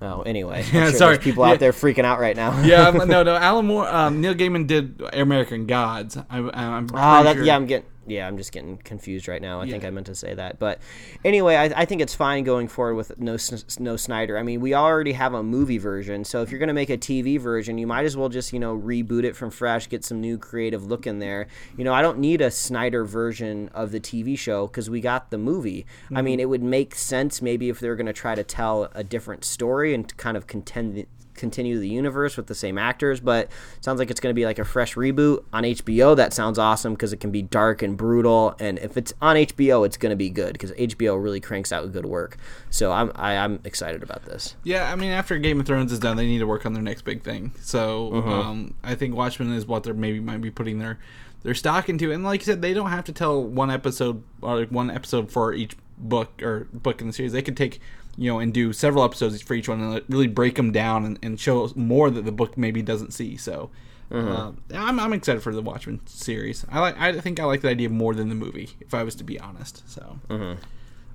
Speaker 1: Oh, anyway.
Speaker 3: Yeah,
Speaker 1: sure
Speaker 3: sorry.
Speaker 1: People
Speaker 3: Yeah.
Speaker 1: out there freaking out right now.
Speaker 3: Yeah, I'm- no, no. Alan Moore. Um, Neil Gaiman did American Gods. I, I'm
Speaker 1: Ah, that,
Speaker 3: sure-
Speaker 1: yeah, I'm getting. Yeah, I'm just getting confused right now. I think I meant to say that, but anyway, I, I think it's fine going forward with no no Snyder. I mean, we already have a movie version, so if you're going to make a TV version, you might as well just you know reboot it from fresh, get some new creative look in there. You know, I don't need a Snyder version of the TV show because we got the movie. I mm-hmm. mean, it would make sense maybe if they were going to try to tell a different story and kind of contend continue the universe with the same actors, but it sounds like it's going to be like a fresh reboot on HBO. That sounds awesome because it can be dark and brutal, and if it's on HBO, it's going to be good because HBO really cranks out good work. So I'm I, I'm excited about this.
Speaker 3: Yeah, I mean, after Game of Thrones is done, they need to work on their next big thing. So
Speaker 1: Uh-huh.
Speaker 3: um, I think Watchmen is what they're maybe might be putting their their stock into. And like you said, they don't have to tell one episode or like one episode for each book or book in the series. They could take you know and do several episodes for each one and really break them down and, and show more that the book maybe doesn't see. So. Uh, I'm, I'm excited for the Watchmen series. I like. I think I like the idea more than the movie, if I was to be honest. So,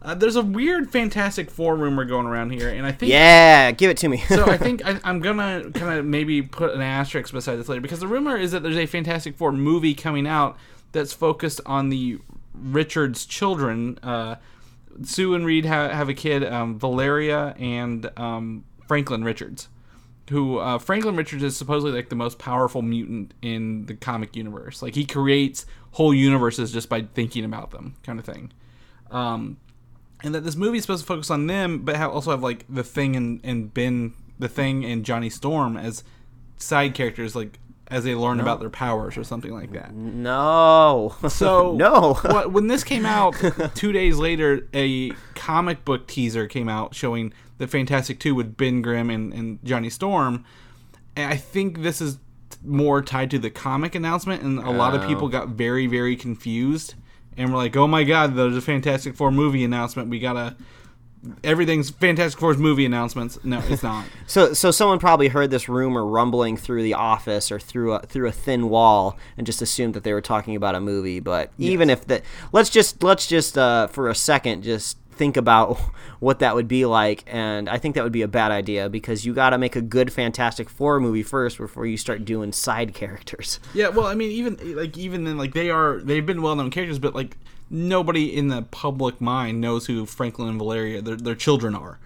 Speaker 3: uh, there's a weird Fantastic Four rumor going around here, and I think
Speaker 1: Yeah, give it to me.
Speaker 3: so I think I, I'm gonna kind of maybe put an asterisk beside this later because the rumor is that there's a Fantastic Four movie coming out that's focused on the Richards children. Uh, Sue and Reed ha- have a kid, um, Valeria and um, Franklin Richards. Who uh, Franklin Richards is supposedly like the most powerful mutant in the comic universe. Like he creates whole universes just by thinking about them, kind of thing. Um, and that this movie is supposed to focus on them, but also have like the thing and and Ben, the thing and Johnny Storm as side characters, like as they learn about their powers or something like that.
Speaker 1: no.
Speaker 3: So
Speaker 1: no.
Speaker 3: what, when this came out, two days later, a comic book teaser came out showing the Fantastic Two with Ben Grimm and, and Johnny Storm. And I think this is more tied to the comic announcement, and a lot of people oh. got very, very confused and were like, "Oh my God, there's a Fantastic Four movie announcement. We gotta." Everything's Fantastic Four's movie announcements. No, it's not.
Speaker 1: So, so someone probably heard this rumor rumbling through the office or through a through a thin wall and just assumed that they were talking about a movie. But even if that, let's just let's just uh, for a second just think about what that would be like. And I think that would be a bad idea because you got to make a good Fantastic Four movie first before you start doing side characters.
Speaker 3: Yeah, well, I mean, even like even then, like they are they've been well known characters, but like nobody in the public mind knows who Franklin and Valeria their their children are.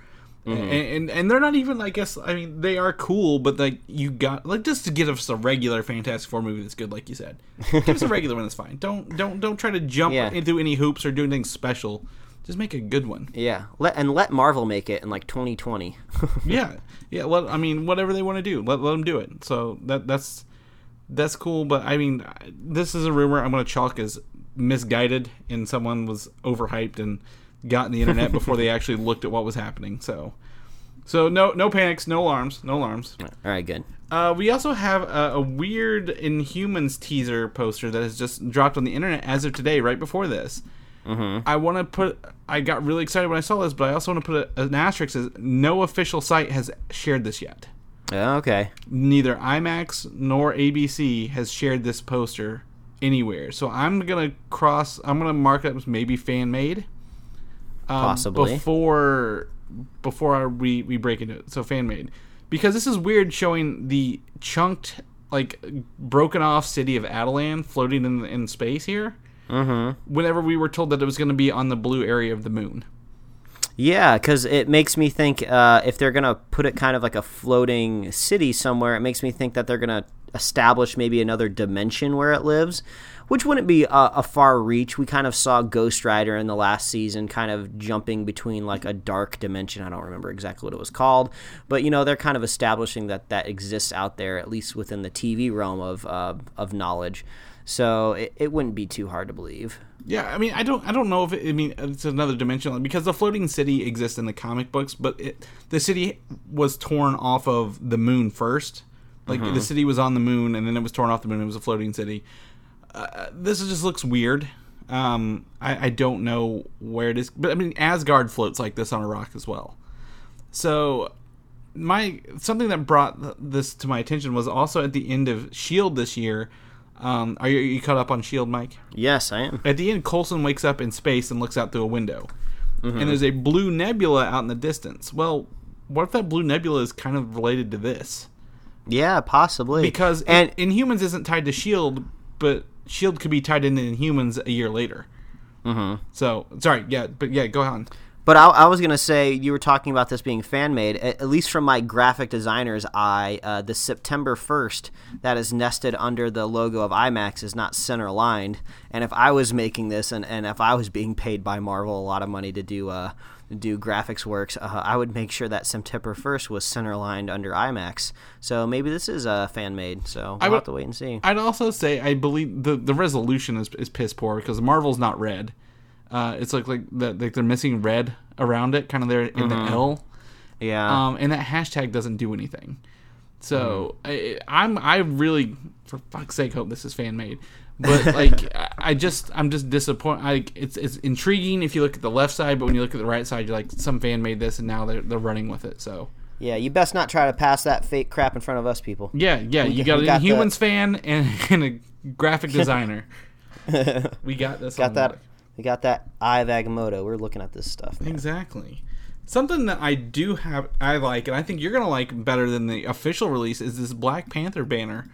Speaker 3: Mm-hmm. And, and and they're not even I guess I mean they are cool but like you got like just to give us a regular Fantastic Four movie that's good like you said give us a regular one that's fine don't don't don't try to jump
Speaker 1: Yeah.
Speaker 3: into any hoops or do anything special just make a good one
Speaker 1: Yeah, let and let Marvel make it in like 2020.
Speaker 3: yeah, yeah. Well, I mean, whatever they want to do, let, let them do it. So that that's that's cool. But I mean, this is a rumor I'm going to chalk as misguided, and someone was overhyped and got in the internet before they actually looked at what was happening. So So no no panics, no alarms, no alarms.
Speaker 1: All right, good.
Speaker 3: Uh, we also have a, a weird Inhumans teaser poster that has just dropped on the internet as of today, right before this. Mm-hmm. I want to put. I got really excited when I saw this, but I also want to put a, an asterisk: as no official site has shared this yet.
Speaker 1: Yeah, okay.
Speaker 3: Neither IMAX nor ABC has shared this poster anywhere. So I'm gonna cross. I'm gonna mark it as maybe fan made. Um,
Speaker 1: Possibly.
Speaker 3: before before we we break into it. So fan made because this is weird showing the chunked like broken off city of Attilan floating in in space here. Mm-hmm. Whenever we were told that it was going to be on the blue area of the moon.
Speaker 1: Yeah, because it makes me think uh, if they're gonna put it kind of like a floating city somewhere, it makes me think that they're gonna establish maybe another dimension where it lives, which wouldn't be a, a far reach. We kind of saw Ghost Rider in the last season, kind of jumping between like a dark dimension. I don't remember exactly what it was called, but you know they're kind of establishing that that exists out there, at least within the TV realm of uh, of knowledge. So it, it wouldn't be too hard to believe.
Speaker 3: Yeah, I mean, I don't, I don't know if it, I mean it's another dimension because the floating city exists in the comic books, but it, the city was torn off of the moon first. Like the city was on the moon, and then it was torn off the moon. It was a floating city. Uh, this just looks weird. Um, I, I don't know where it is, but I mean, Asgard floats like this on a rock as well. So my something that brought this to my attention was also at the end of Shield this year. Um, are you, are you caught up on Shield, Mike?
Speaker 1: Yes, I am.
Speaker 3: At the end, Coulson wakes up in space and looks out through a window, and there's a blue nebula out in the distance. Well, what if that blue nebula is kind of related to this?
Speaker 1: Yeah, possibly.
Speaker 3: Because
Speaker 1: and
Speaker 3: In- Inhumans isn't tied to Shield, but Shield could be tied into Inhumans a year later. Mm-hmm. So sorry, yeah, but yeah, go on.
Speaker 1: But I, I was gonna say you were talking about this being fan made. At, at least from my graphic designer's eye, uh, the September first that is nested under the logo of IMAX is not center aligned. And if I was making this, and, and if I was being paid by Marvel a lot of money to do uh, do graphics works, uh, I would make sure that September first was center aligned under IMAX. So maybe this is uh, fan made. So we'll
Speaker 3: would-
Speaker 1: have to wait and see.
Speaker 3: I'd also say I believe the the resolution is, is piss poor because Marvel's not red. Uh, it's like like that like they're missing red around it, kind of there in the L.
Speaker 1: yeah.
Speaker 3: um, and that hashtag doesn't do anything. So I, I'm I really for fuck's sake hope this is fan made, but like I- just I'm just disappointed. Like it's it's intriguing if you look at the left side, but when you look at the right side, you're like some fan made this and now they're they're running with it. So
Speaker 1: yeah. You best not try to pass that fake crap in front of us, people.
Speaker 3: yeah, yeah, you
Speaker 1: got- we
Speaker 3: an
Speaker 1: got the-
Speaker 3: Inhumans fan and, and a graphic designer. we got this.
Speaker 1: Got that. We got that eye of Agamotto. We're looking at this stuff. man.
Speaker 3: Exactly. Something that I do have, I like, and I think you're gonna like better than the official release is this Black Panther banner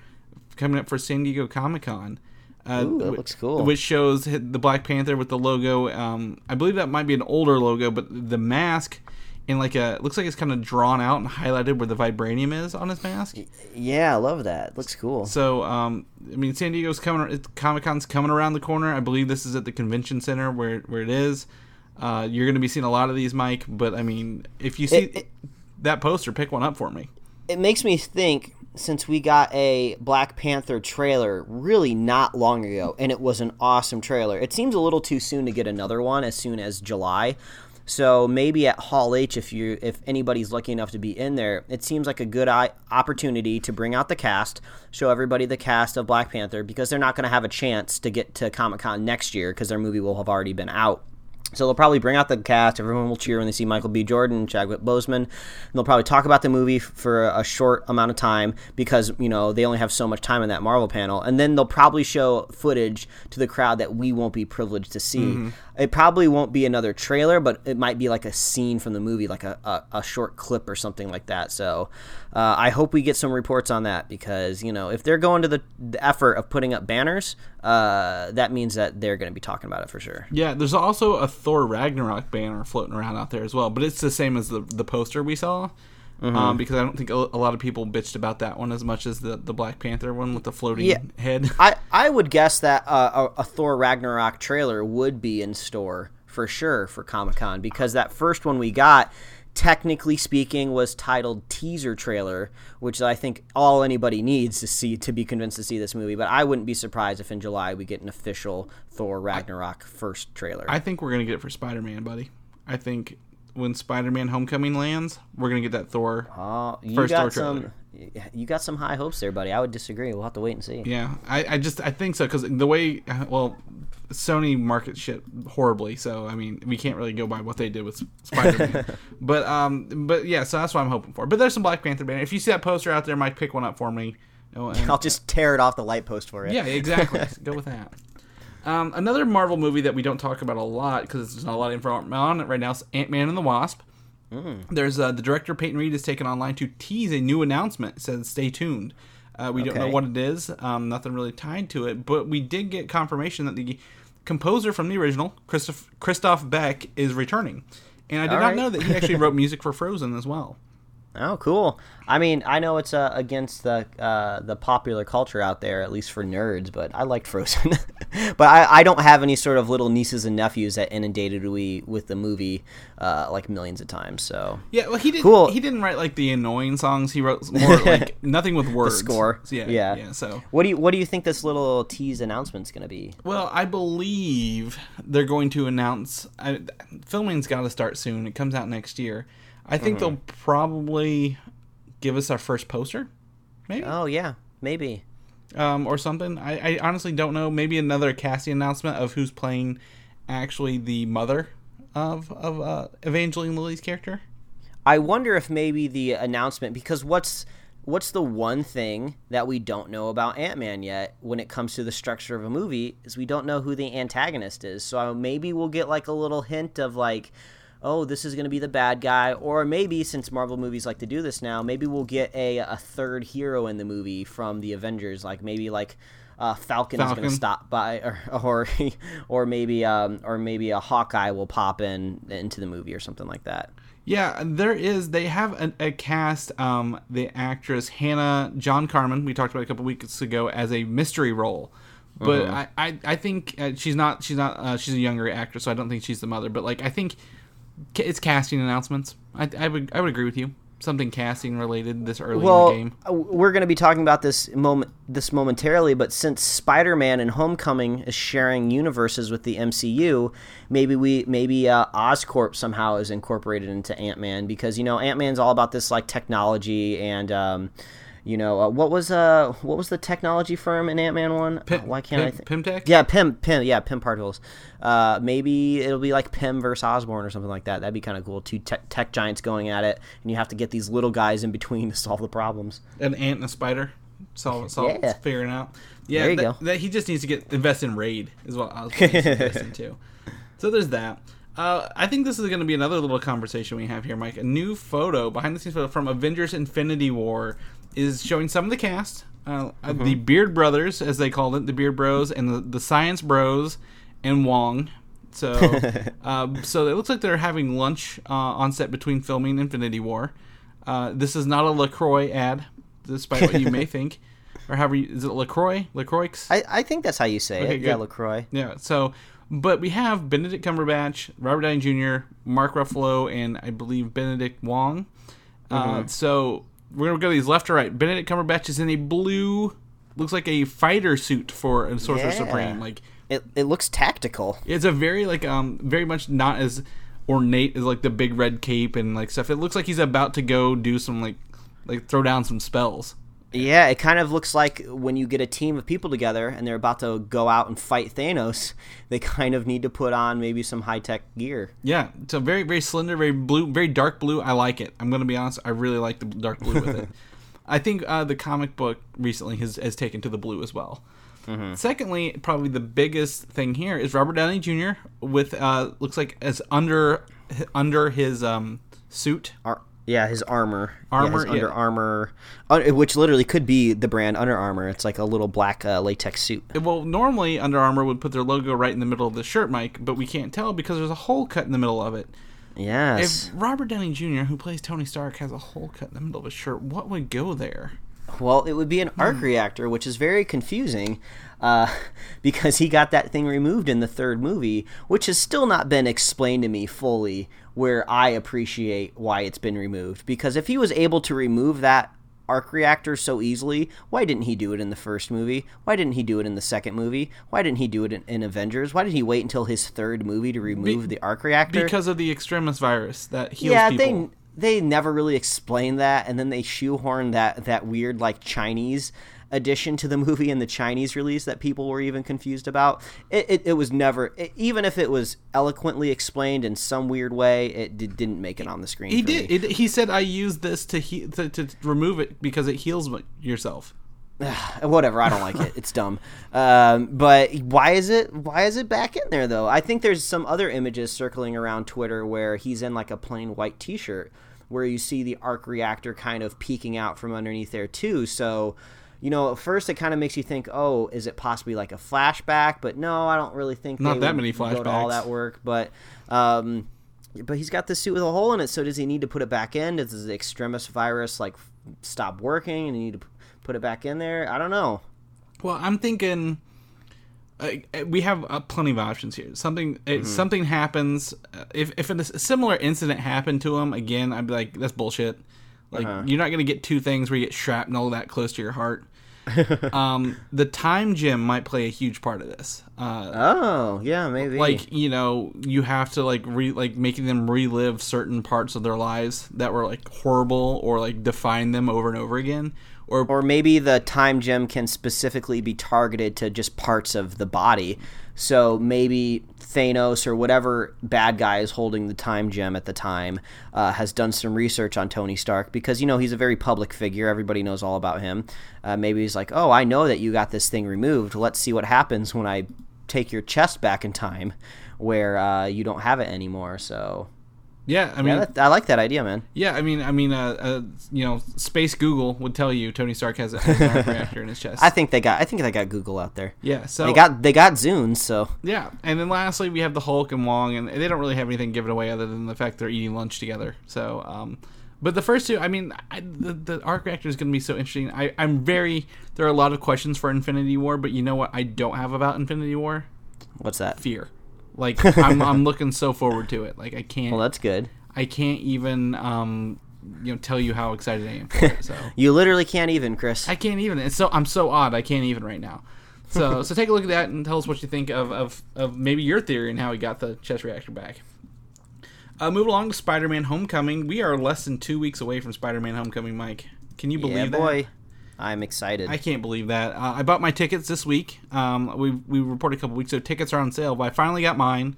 Speaker 3: coming up for San Diego Comic Con. Uh,
Speaker 1: Ooh, that looks cool.
Speaker 3: Which shows the Black Panther with the logo. Um, I believe that might be an older logo, but the mask in like a looks like it's kind of drawn out and highlighted where the vibranium is on his mask.
Speaker 1: Yeah, I love that. Looks cool.
Speaker 3: So, um, I mean, San Diego's coming. Comic Con's coming around the corner. I believe this is at the convention center where where it is. Uh, you're going to be seeing a lot of these, Mike. But I mean, if you see
Speaker 1: It- it-
Speaker 3: that poster, pick one up for me.
Speaker 1: It makes me think since we got a Black Panther trailer really not long ago, and it was an awesome trailer. It seems a little too soon to get another one as soon as July. So maybe at Hall H, if you if anybody's lucky enough to be in there, it seems like a good opportunity to bring out the cast, show everybody the cast of Black Panther because they're not going to have a chance to get to Comic Con next year because their movie will have already been out. So they'll probably bring out the cast. Everyone will cheer when they see Michael B. Jordan, Chadwick Boseman. They'll probably talk about the movie for a short amount of time because you know they only have so much time in that Marvel panel. And then they'll probably show footage to the crowd that we won't be privileged to see. Mm-hmm. It probably won't be another trailer, but it might be like a scene from the movie, like a, a, a short clip or something like that. So uh, I hope we get some reports on that because you know if they're going to the, the effort of putting up banners, uh, that means that they're going to be talking about it for sure.
Speaker 3: Yeah, there's also a Thor Ragnarok banner floating around out there as well, but it's the same as the the poster we saw.
Speaker 1: Mm-hmm.
Speaker 3: Um, because I don't think a, lot of people bitched about that one as much as the, the Black Panther one with the floating
Speaker 1: Yeah.
Speaker 3: head.
Speaker 1: I, I would guess that uh, a, a Thor Ragnarok trailer would be in store for sure for Comic Con because that first one we got, technically speaking, was titled teaser trailer, which I think all anybody needs to see to be convinced to see this movie. But I wouldn't be surprised if in July we get an official Thor Ragnarok first trailer.
Speaker 3: I think we're gonna get it for Spider Man, buddy. I think when Spider-Man: Homecoming lands, we're gonna get that Thor.
Speaker 1: Oh, you
Speaker 3: First Thor
Speaker 1: got
Speaker 3: trailer.
Speaker 1: some. You got some high hopes there, buddy. I would disagree. We'll have to wait and see.
Speaker 3: Yeah, I, I just I think so because the way well Sony markets shit horribly, so I mean we can't really go by what they did with Spider-Man. but um, but yeah, so that's what I'm hoping for. But there's some Black Panther banner. If you see that poster out there, Mike, pick one up for me. Oh, and-
Speaker 1: I'll just tear it off the light post for you.
Speaker 3: yeah, exactly. go with that. Um, another Marvel movie that we don't talk about a lot because there's not a lot of info on it right now is Ant Man and the Wasp. There's uh, the director Peyton Reed has taken online to tease a new announcement. It says stay tuned. Uh, we don't know what it is. Um, nothing really tied to it, but we did get confirmation that the composer from the original, Christophe Christophe Beck, is returning. And I did
Speaker 1: All
Speaker 3: not
Speaker 1: right.
Speaker 3: know that he actually wrote music for Frozen as well.
Speaker 1: Oh, cool. I mean, I know it's uh, against the uh, the popular culture out there, at least for nerds. But I liked Frozen. but I, I don't have any sort of little nieces and nephews that inundated we with the movie uh, like millions of times. So
Speaker 3: Yeah, well, he didn't.
Speaker 1: Cool.
Speaker 3: He didn't write like the annoying songs. He wrote more like nothing with words.
Speaker 1: score.
Speaker 3: So, yeah,
Speaker 1: Yeah.
Speaker 3: yeah. So,
Speaker 1: what do you what do you think this little tease announcement's going to be?
Speaker 3: well, I believe they're going to announce. I, filming's got to start soon. It comes out next year. I think
Speaker 1: Mm-hmm.
Speaker 3: they'll probably give us our first poster, maybe,
Speaker 1: Oh yeah, maybe.
Speaker 3: um, or something. I, I honestly don't know. Maybe another casting announcement of who's playing actually the mother of of uh, Evangeline Lilly's character.
Speaker 1: I wonder if maybe the announcement because what's what's the one thing that we don't know about Ant-Man yet when it comes to the structure of a movie is we don't know who the antagonist is. So maybe we'll get like a little hint of like oh, this is going to be the bad guy or maybe since Marvel movies like to do this now, maybe we'll get a a third hero in the movie from the Avengers like maybe like uh, Falcon, is going to stop by, or or, or maybe um, or maybe a Hawkeye will pop in into the movie or something like that.
Speaker 3: Yeah, there is. They have a, a cast. Um, the actress Hannah John-Kamen, we talked about a couple weeks ago, as a mystery role. But I, I, I think uh, she's not. She's not. Uh, she's a younger actress, so I don't think she's the mother. But like, I think it's casting announcements. I, I would, I would agree with you. Something casting related this early
Speaker 1: well,
Speaker 3: in the game.
Speaker 1: uh, we're going to be talking about this moment, this momentarily. But since Spider-Man and Homecoming is sharing universes with the MCU, maybe we, maybe uh, Oscorp somehow is incorporated into Ant-Man because you know Ant-Man's all about this like technology and. Um, you know uh, what was uh what was the technology firm in Ant Man one? Uh, why can't I
Speaker 3: Pym-
Speaker 1: think?
Speaker 3: Pym Tech?
Speaker 1: Yeah, Pym, Pym, yeah, Pym particles. Uh, maybe it'll be like Pym versus Osborn or something like that. That'd be kind of cool. Two tech, tech giants going at it, and you have to get these little guys in between to solve the problems.
Speaker 3: An ant and a spider. Solve, solve,
Speaker 1: Yeah.
Speaker 3: figuring out. Yeah,
Speaker 1: There you
Speaker 3: that,
Speaker 1: go.
Speaker 3: that he just needs to get invest in Raid is what I was going to. So there's that. Uh, I think this is going to be another little conversation we have here, Mike. A new photo, behind the scenes photo from Avengers: Infinity War, is showing some of the cast, uh, uh, the Beard Brothers, as they called it, the Beard Bros, and the, the Science Bros, and Wong. So, um, so it looks like they're having lunch uh, on set between filming Infinity War. Uh, this is not a Lacroix ad, despite what you may think, or however you, is it Lacroix? Lacroix?
Speaker 1: I, I think that's how you say
Speaker 3: Okay,
Speaker 1: it. Yeah. Lacroix.
Speaker 3: Yeah. So, but we have Benedict Cumberbatch, Robert Downey Jr., Mark Ruffalo, and I believe Benedict Wong. Uh, so we're gonna go these left to right. Benedict Cumberbatch is in a blue, looks like a fighter suit for a Sorcerer
Speaker 1: Yeah.
Speaker 3: Supreme. Like
Speaker 1: It, it looks tactical.
Speaker 3: it's a very like um very much not as ornate as like the big red cape and like stuff. It looks like he's about to go do some like like throw down some spells.
Speaker 1: Yeah, it kind of looks like when you get a team of people together and they're about to go out and fight Thanos, they kind of need to put on maybe some high tech gear.
Speaker 3: Yeah, so very very slender, very blue, very dark blue. I like it. I'm gonna be honest. I really like the dark blue with it. I think uh, the comic book recently has has taken to the blue as well. Secondly, probably the biggest thing here is Robert Downey Jr. with uh, looks like as under under his um, suit.
Speaker 1: Ar- yeah, his armor.
Speaker 3: Armor, yeah.
Speaker 1: Under Armor, uh, which literally could be the brand Under Armour. It's like a little black uh, latex suit.
Speaker 3: Well, normally Under Armour would put their logo right in the middle of the shirt, Mike, but we can't tell because there's a hole cut in the middle of it.
Speaker 1: Yes.
Speaker 3: If Robert Downey Jr., who plays Tony Stark, has a hole cut in the middle of his shirt, what would go there?
Speaker 1: Well, it would be an arc reactor, which is very confusing uh, because he got that thing removed in the third movie, which has still not been explained to me fully. Where I appreciate why it's been removed because if he was able to remove that arc reactor so easily, why didn't he do it in the first movie? Why didn't he do it in the second movie? Why didn't he do it in, in Avengers? Why did he wait until his third movie to remove the arc reactor?
Speaker 3: because of the extremis virus that heals
Speaker 1: yeah,
Speaker 3: people.
Speaker 1: they they never really explained that, and then they shoehorn that that weird like Chinese addition to the movie in the Chinese release that people were even confused about. It, it, it was never, it, even if it was eloquently explained in some weird way, it did, didn't make it on the screen.
Speaker 3: He did. It, he said, "I use this to, he, to to remove it because it heals yourself."
Speaker 1: whatever i don't like it it's dumb um, but why is it why is it back in there though i think there's some other images circling around twitter where he's in like a plain white t-shirt where you see the arc reactor kind of peeking out from underneath there too. So you know at first it kind of makes you think oh is it possibly like a flashback? But no i don't really think
Speaker 3: Not that many
Speaker 1: go to all that work. But um, but he's got this suit with a hole in it so does he need to put it back in? Does the extremis virus like stop working and you need to put it back in there? I don't know.
Speaker 3: Well, I'm thinking we have uh, plenty of options here. Something
Speaker 1: Mm-hmm.
Speaker 3: something happens, uh, if if a similar incident happened to him again, I'd be like, that's bullshit. Like
Speaker 1: Uh-huh.
Speaker 3: you're not gonna get two things where you get shrapnel that close to your heart. um, the time gem might play a huge part of this. Uh,
Speaker 1: Oh, yeah, maybe.
Speaker 3: like you know you have to like re like making them relive certain parts of their lives that were like horrible or like define them over and over again or
Speaker 1: or maybe the time gem can specifically be targeted to just parts of the body. So maybe Thanos or whatever bad guy is holding the time gem at the time uh, has done some research on Tony Stark because you know he's a very public figure. Everybody knows all about him. Uh, maybe he's like, "Oh, I know that you got this thing removed. Let's see what happens when I take your chest back in time, where uh, you don't have it anymore." So
Speaker 3: yeah i mean
Speaker 1: yeah, I like that idea, man.
Speaker 3: Yeah, I mean, I mean, uh, uh, you know, Space Google would tell you Tony Stark has, a, has an reactor in his chest.
Speaker 1: I think they got. I think they got Google out there.
Speaker 3: yeah, so
Speaker 1: They got they got Zunes, so
Speaker 3: yeah, and then lastly we have the Hulk and Wong, and they don't really have anything given away other than the fact they're eating lunch together. So, um, but the first two, I mean, I, the, the arc reactor is going to be so interesting. I, I'm very. There are a lot of questions for Infinity War, but you know what? I don't have about Infinity War
Speaker 1: what's that?
Speaker 3: fear. Like I'm, I'm looking so forward to it. Like I can't.
Speaker 1: Well, that's good.
Speaker 3: I can't even, um, you know, tell you how excited I am for it. So.
Speaker 1: You literally can't even, Chris.
Speaker 3: I can't even. It's so I'm so odd. I can't even right now. So so take a look at that and tell us what you think of of, of maybe your theory and how he got the chest reactor back. Uh, move along to Spider-Man: Homecoming. We are less than two weeks away from Spider-Man: Homecoming. Mike, can you believe
Speaker 1: yeah,
Speaker 3: that?
Speaker 1: I'm excited.
Speaker 3: I can't believe that. Uh, I bought my tickets this week. Um, we we reported a couple weeks ago. Tickets are on sale, but I finally got mine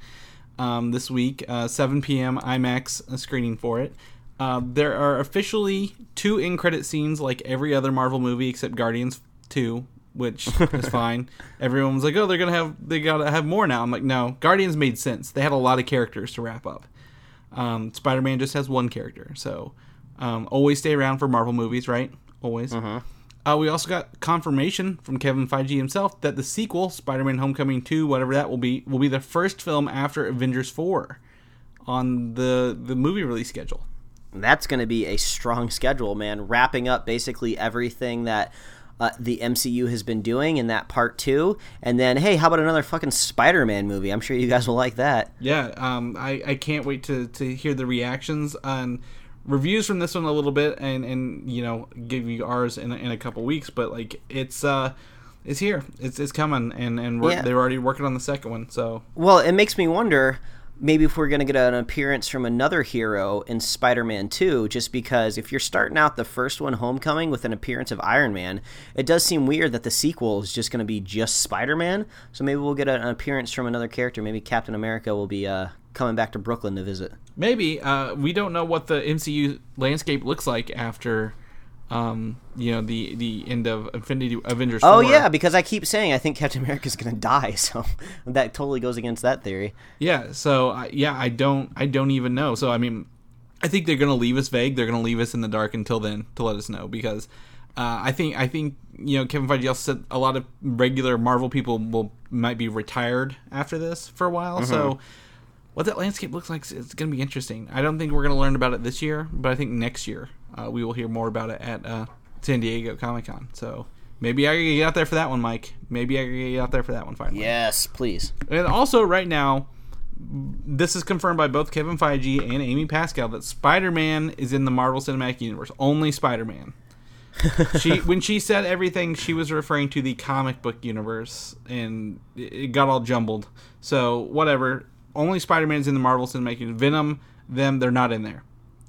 Speaker 3: um, this week. Uh, 7 p.m. IMAX screening for it. Uh, there are officially two in credit scenes, like every other Marvel movie except Guardians Two, which is fine. Everyone was like, "Oh, they're gonna have they gotta have more now." I'm like, "No, Guardians made sense. They had a lot of characters to wrap up. Um, Spider-Man just has one character, so um, always stay around for Marvel movies, right? Always." Uh, we also got confirmation from Kevin Feige himself that the sequel, Spider-Man: Homecoming 2, whatever that will be, will be the first film after Avengers 4 on the the movie release schedule.
Speaker 1: That's going to be a strong schedule, man. Wrapping up basically everything that uh, the MCU has been doing in that part two, and then hey, how about another fucking Spider-Man movie? I'm sure you guys will like that.
Speaker 3: Yeah, um, I, I can't wait to, to hear the reactions on reviews from this one a little bit, and, and you know give you ours in a, in a couple weeks. But like it's uh it's here, it's it's coming, and and we're,
Speaker 1: Yeah.
Speaker 3: they're already working on the second one. So
Speaker 1: Well, it makes me wonder maybe if we're going to get an appearance from another hero in Spider-Man 2 just because if you're starting out the first one Homecoming with an appearance of Iron Man, it does seem weird that the sequel is just going to be just Spider-Man. So maybe we'll get an appearance from another character. Maybe Captain America will be uh, coming back to Brooklyn to visit.
Speaker 3: maybe uh, we don't know what the MCU landscape looks like after. Um, you know the the end of Infinity Avengers.
Speaker 1: Oh
Speaker 3: 4.
Speaker 1: yeah, because I keep saying I think Captain America is going to die, so that totally goes against that theory.
Speaker 3: Yeah, so uh, yeah, I don't, I don't even know. So I mean, I think they're gonna leave us vague. They're gonna leave us in the dark until then to let us know because uh, I think, I think you know, Kevin Feige said a lot of regular Marvel people will might be retired after this for a while. So what that landscape looks like is gonna be interesting. I don't think we're gonna learn about it this year, but I think next year uh, we will hear more about it at uh, San Diego Comic Con. So. Maybe I can get out there for that one, Mike. Maybe I can get out there for that one finally.
Speaker 1: Yes, please.
Speaker 3: And also, right now, this is confirmed by both Kevin Feige and Amy Pascal that Spider Man is in the Marvel Cinematic Universe. Only Spider Man. she when she said everything, she was referring to the comic book universe, and it got all jumbled. So whatever. Only Spider-Man's in the Marvel Cinematic Universe. Venom, them, they're not in there.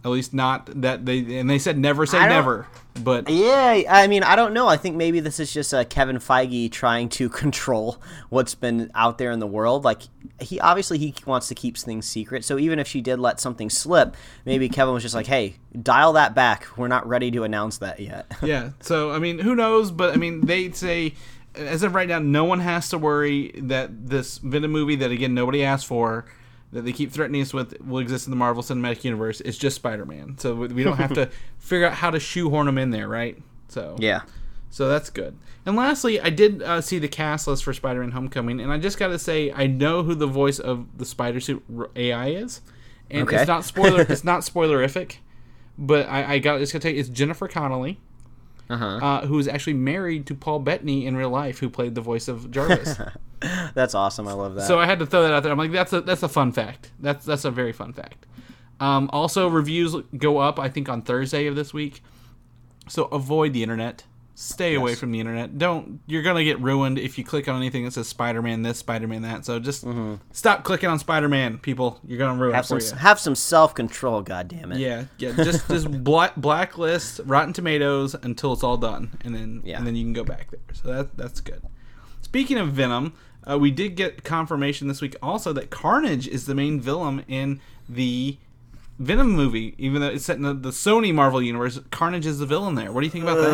Speaker 3: At least not that they. And they said never say never. But
Speaker 1: Yeah, I mean, I don't know. I think maybe this is just uh, Kevin Feige trying to control what's been out there in the world. Like he obviously he wants to keep things secret. So even if she did let something slip, maybe Kevin was just like, "Hey, dial that back. We're not ready to announce that yet."
Speaker 3: yeah. So I mean, who knows? But I mean, they'd say as of right now, no one has to worry that this Venom movie that again nobody asked for. That they keep threatening us with will exist in the Marvel Cinematic Universe. It's just Spider-Man, so we don't have to figure out how to shoehorn him in there, right? So
Speaker 1: yeah.
Speaker 3: So that's good. And lastly, I did uh, see the cast list for Spider-Man: Homecoming, and I just got to say, I know who the voice of the Spider Suit AI is, and
Speaker 1: Okay.
Speaker 3: it's not spoiler. it's not spoilerific, but I, I got just gonna tell you, it's Jennifer Connelly,
Speaker 1: Uh-huh.
Speaker 3: uh, who is actually married to Paul Bettany in real life, who played the voice of Jarvis.
Speaker 1: That's awesome. I love that.
Speaker 3: so I had to throw that out there. I'm like, that's a that's a fun fact. That's that's a very fun fact. Um, also, reviews go up. I think on Thursday of this week. So avoid the internet. Stay away from the internet. Don't. You're gonna get ruined if you click on anything that says Spider-Man this, Spider-Man that. So just stop clicking on Spider-Man, people. You're gonna ruin
Speaker 1: have some
Speaker 3: you.
Speaker 1: have some self control. God damn it.
Speaker 3: Yeah, yeah. Just just black, blacklist Rotten Tomatoes until it's all done, and then
Speaker 1: Yeah.
Speaker 3: and then you can go back there. So that that's good. Speaking of Venom, uh, we did get confirmation this week also that Carnage is the main villain in the Venom movie. Even though it's set in the, the Sony Marvel universe, Carnage is the villain there. What do you think about that?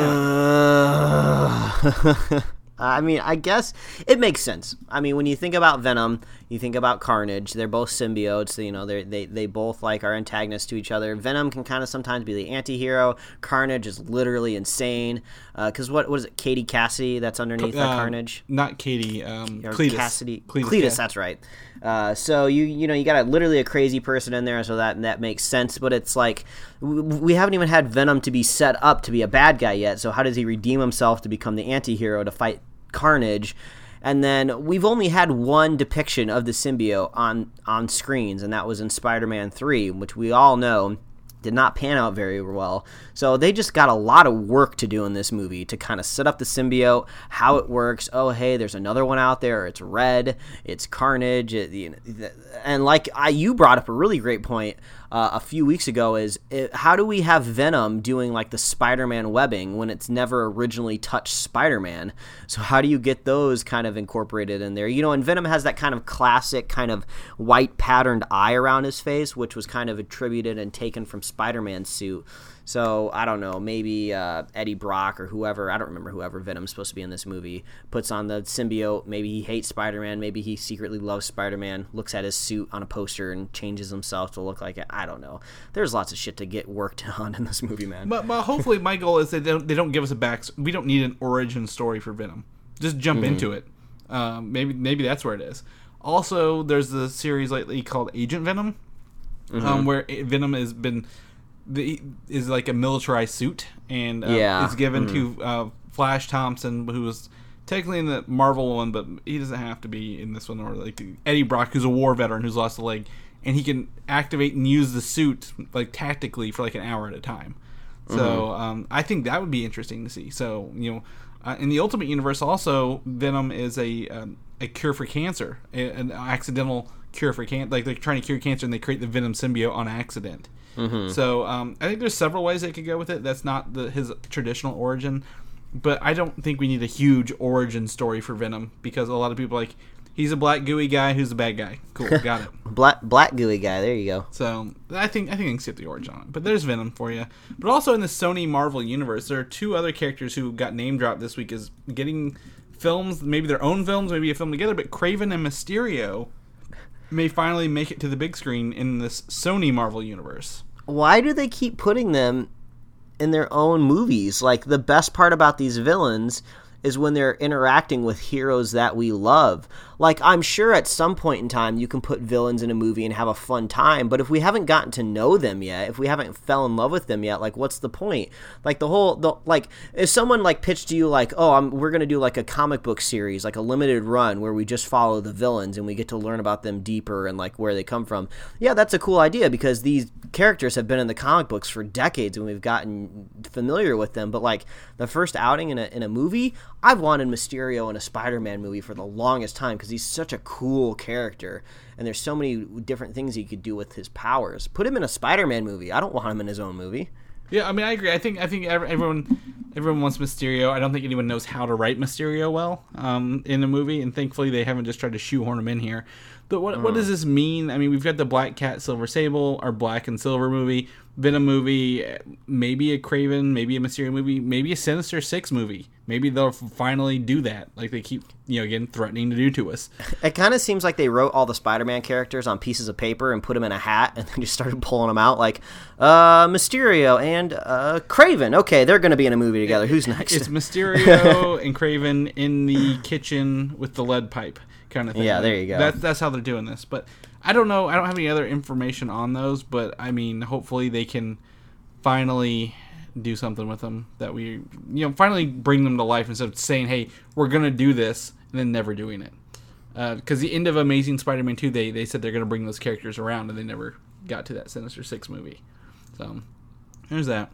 Speaker 1: Uh, I mean, I guess it makes sense. I mean, when you think about Venom, you think about Carnage. They're both symbiotes. You know, they they they both like are antagonists to each other. Venom can kind of sometimes be the anti-hero. Carnage is literally insane. Because what what is it? Katie Cassidy that's underneath that
Speaker 3: Uh,
Speaker 1: Carnage.
Speaker 3: Not Katie. Um, Cletus.
Speaker 1: Cassidy,
Speaker 3: Cletus,
Speaker 1: Cletus,
Speaker 3: yeah.
Speaker 1: that's right. Uh, so you you know you got a, literally a crazy person in there, so that that makes sense. But it's like we haven't even had Venom to be set up to be a bad guy yet. So how does he redeem himself to become the anti-hero to fight Carnage? And then we've only had one depiction of the symbiote on on screens, and that was in Spider-Man Three, which we all know did not pan out very well. So they just got a lot of work to do in this movie to kind of set up the symbiote, how it works. Oh, hey, there's another one out there. It's Red. It's Carnage. It, you know, and like I, you brought up a really great point uh, a few weeks ago is it, how do we have Venom doing like the Spider-Man webbing when it's never originally touched Spider-Man? So how do you get those kind of incorporated in there? You know, and Venom has that kind of classic kind of white patterned eye around his face, which was kind of attributed and taken from Spider-Man's suit. So I don't know, maybe uh, Eddie Brock or whoever I don't remember whoever Venom's supposed to be in this movie puts on the symbiote. Maybe he hates Spider-Man. Maybe he secretly loves Spider-Man. Looks at his suit on a poster and changes himself to look like it. I don't know. There's lots of shit to get worked on in this movie, man.
Speaker 3: But, but hopefully, my goal is that they don't, they don't give us a back. We don't need an origin story for Venom. Just jump
Speaker 1: Mm-hmm.
Speaker 3: into it. Um, maybe maybe that's where it is. Also, there's the series lately called Agent Venom,
Speaker 1: Mm-hmm.
Speaker 3: um, where Venom has been the, is like a militarized suit, and uh,
Speaker 1: Yeah.
Speaker 3: it's given
Speaker 1: Mm-hmm.
Speaker 3: to uh, Flash Thompson, who was technically in the Marvel one, but he doesn't have to be in this one. Or like Eddie Brock, who's a war veteran who's lost a leg, and he can activate and use the suit like tactically for like an hour at a time. So
Speaker 1: Mm-hmm.
Speaker 3: um, I think that would be interesting to see. So you know, uh, in the Ultimate Universe, also Venom is a um, a cure for cancer, an accidental cure for cancer. Like they're trying to cure cancer, and they create the Venom symbiote on accident.
Speaker 1: Mm-hmm.
Speaker 3: So um, I think there's several ways they could go with it. That's not the, his traditional origin, but I don't think we need a huge origin story for Venom because a lot of people are like he's a black gooey guy who's a bad guy. Cool, got it.
Speaker 1: Black black gooey guy. There you go.
Speaker 3: So I think I think I can skip the origin on it. But there's Venom for you. But also in the Sony Marvel universe, there are two other characters who got name dropped this week as getting films, maybe their own films, maybe a film together. But Kraven and Mysterio may finally make it to the big screen in this Sony Marvel universe.
Speaker 1: why do they keep putting them in their own movies? Like the best part about these villains is when they're interacting with heroes that we love. Like, I'm sure at some point in time you can put villains in a movie and have a fun time, but if we haven't gotten to know them yet, if we haven't fell in love with them yet, like, what's the point? Like, the whole, the, like, if someone, like, pitched to you, like, oh, I'm, we're going to do, like, a comic book series, like a limited run where we just follow the villains and we get to learn about them deeper and, like, where they come from, yeah, that's a cool idea because these characters have been in the comic books for decades and we've gotten familiar with them, but, like, the first outing in a, in a movie, I've wanted Mysterio in a Spider-Man movie for the longest time because he's such a cool character, and there's so many different things he could do with his powers. Put him in a Spider-Man movie. I don't want him in his own movie.
Speaker 3: Yeah, I mean, I agree. I think I think everyone everyone wants Mysterio. I don't think anyone knows how to write Mysterio well um, in a movie, and thankfully they haven't just tried to shoehorn him in here. But what mm. what does this mean? I mean, we've got the Black Cat, Silver Sable, our Black and Silver movie, Venom movie, maybe a Kraven, maybe a Mysterio movie, maybe a Sinister Six movie maybe they'll finally do that. Like they keep you know again threatening to do to us.
Speaker 1: It kind of seems like they wrote all the spider-man characters on pieces of paper and put them in a hat and then just started pulling them out like uh mysterio and uh kraven. Okay they're gonna be in a movie together. Who's next?
Speaker 3: It's mysterio and kraven in the kitchen with the lead pipe kind of thing.
Speaker 1: Yeah there you go.
Speaker 3: That's, that's how they're doing this. But i don't know. I don't have any other information on those but i mean hopefully they can finally do something with them that we you know finally bring them to life instead of saying hey we're gonna do this and then never doing it. Because uh, the end of amazing spider-man 2 they, they said they're gonna bring those characters around and they never got to that sinister six movie. So there's that.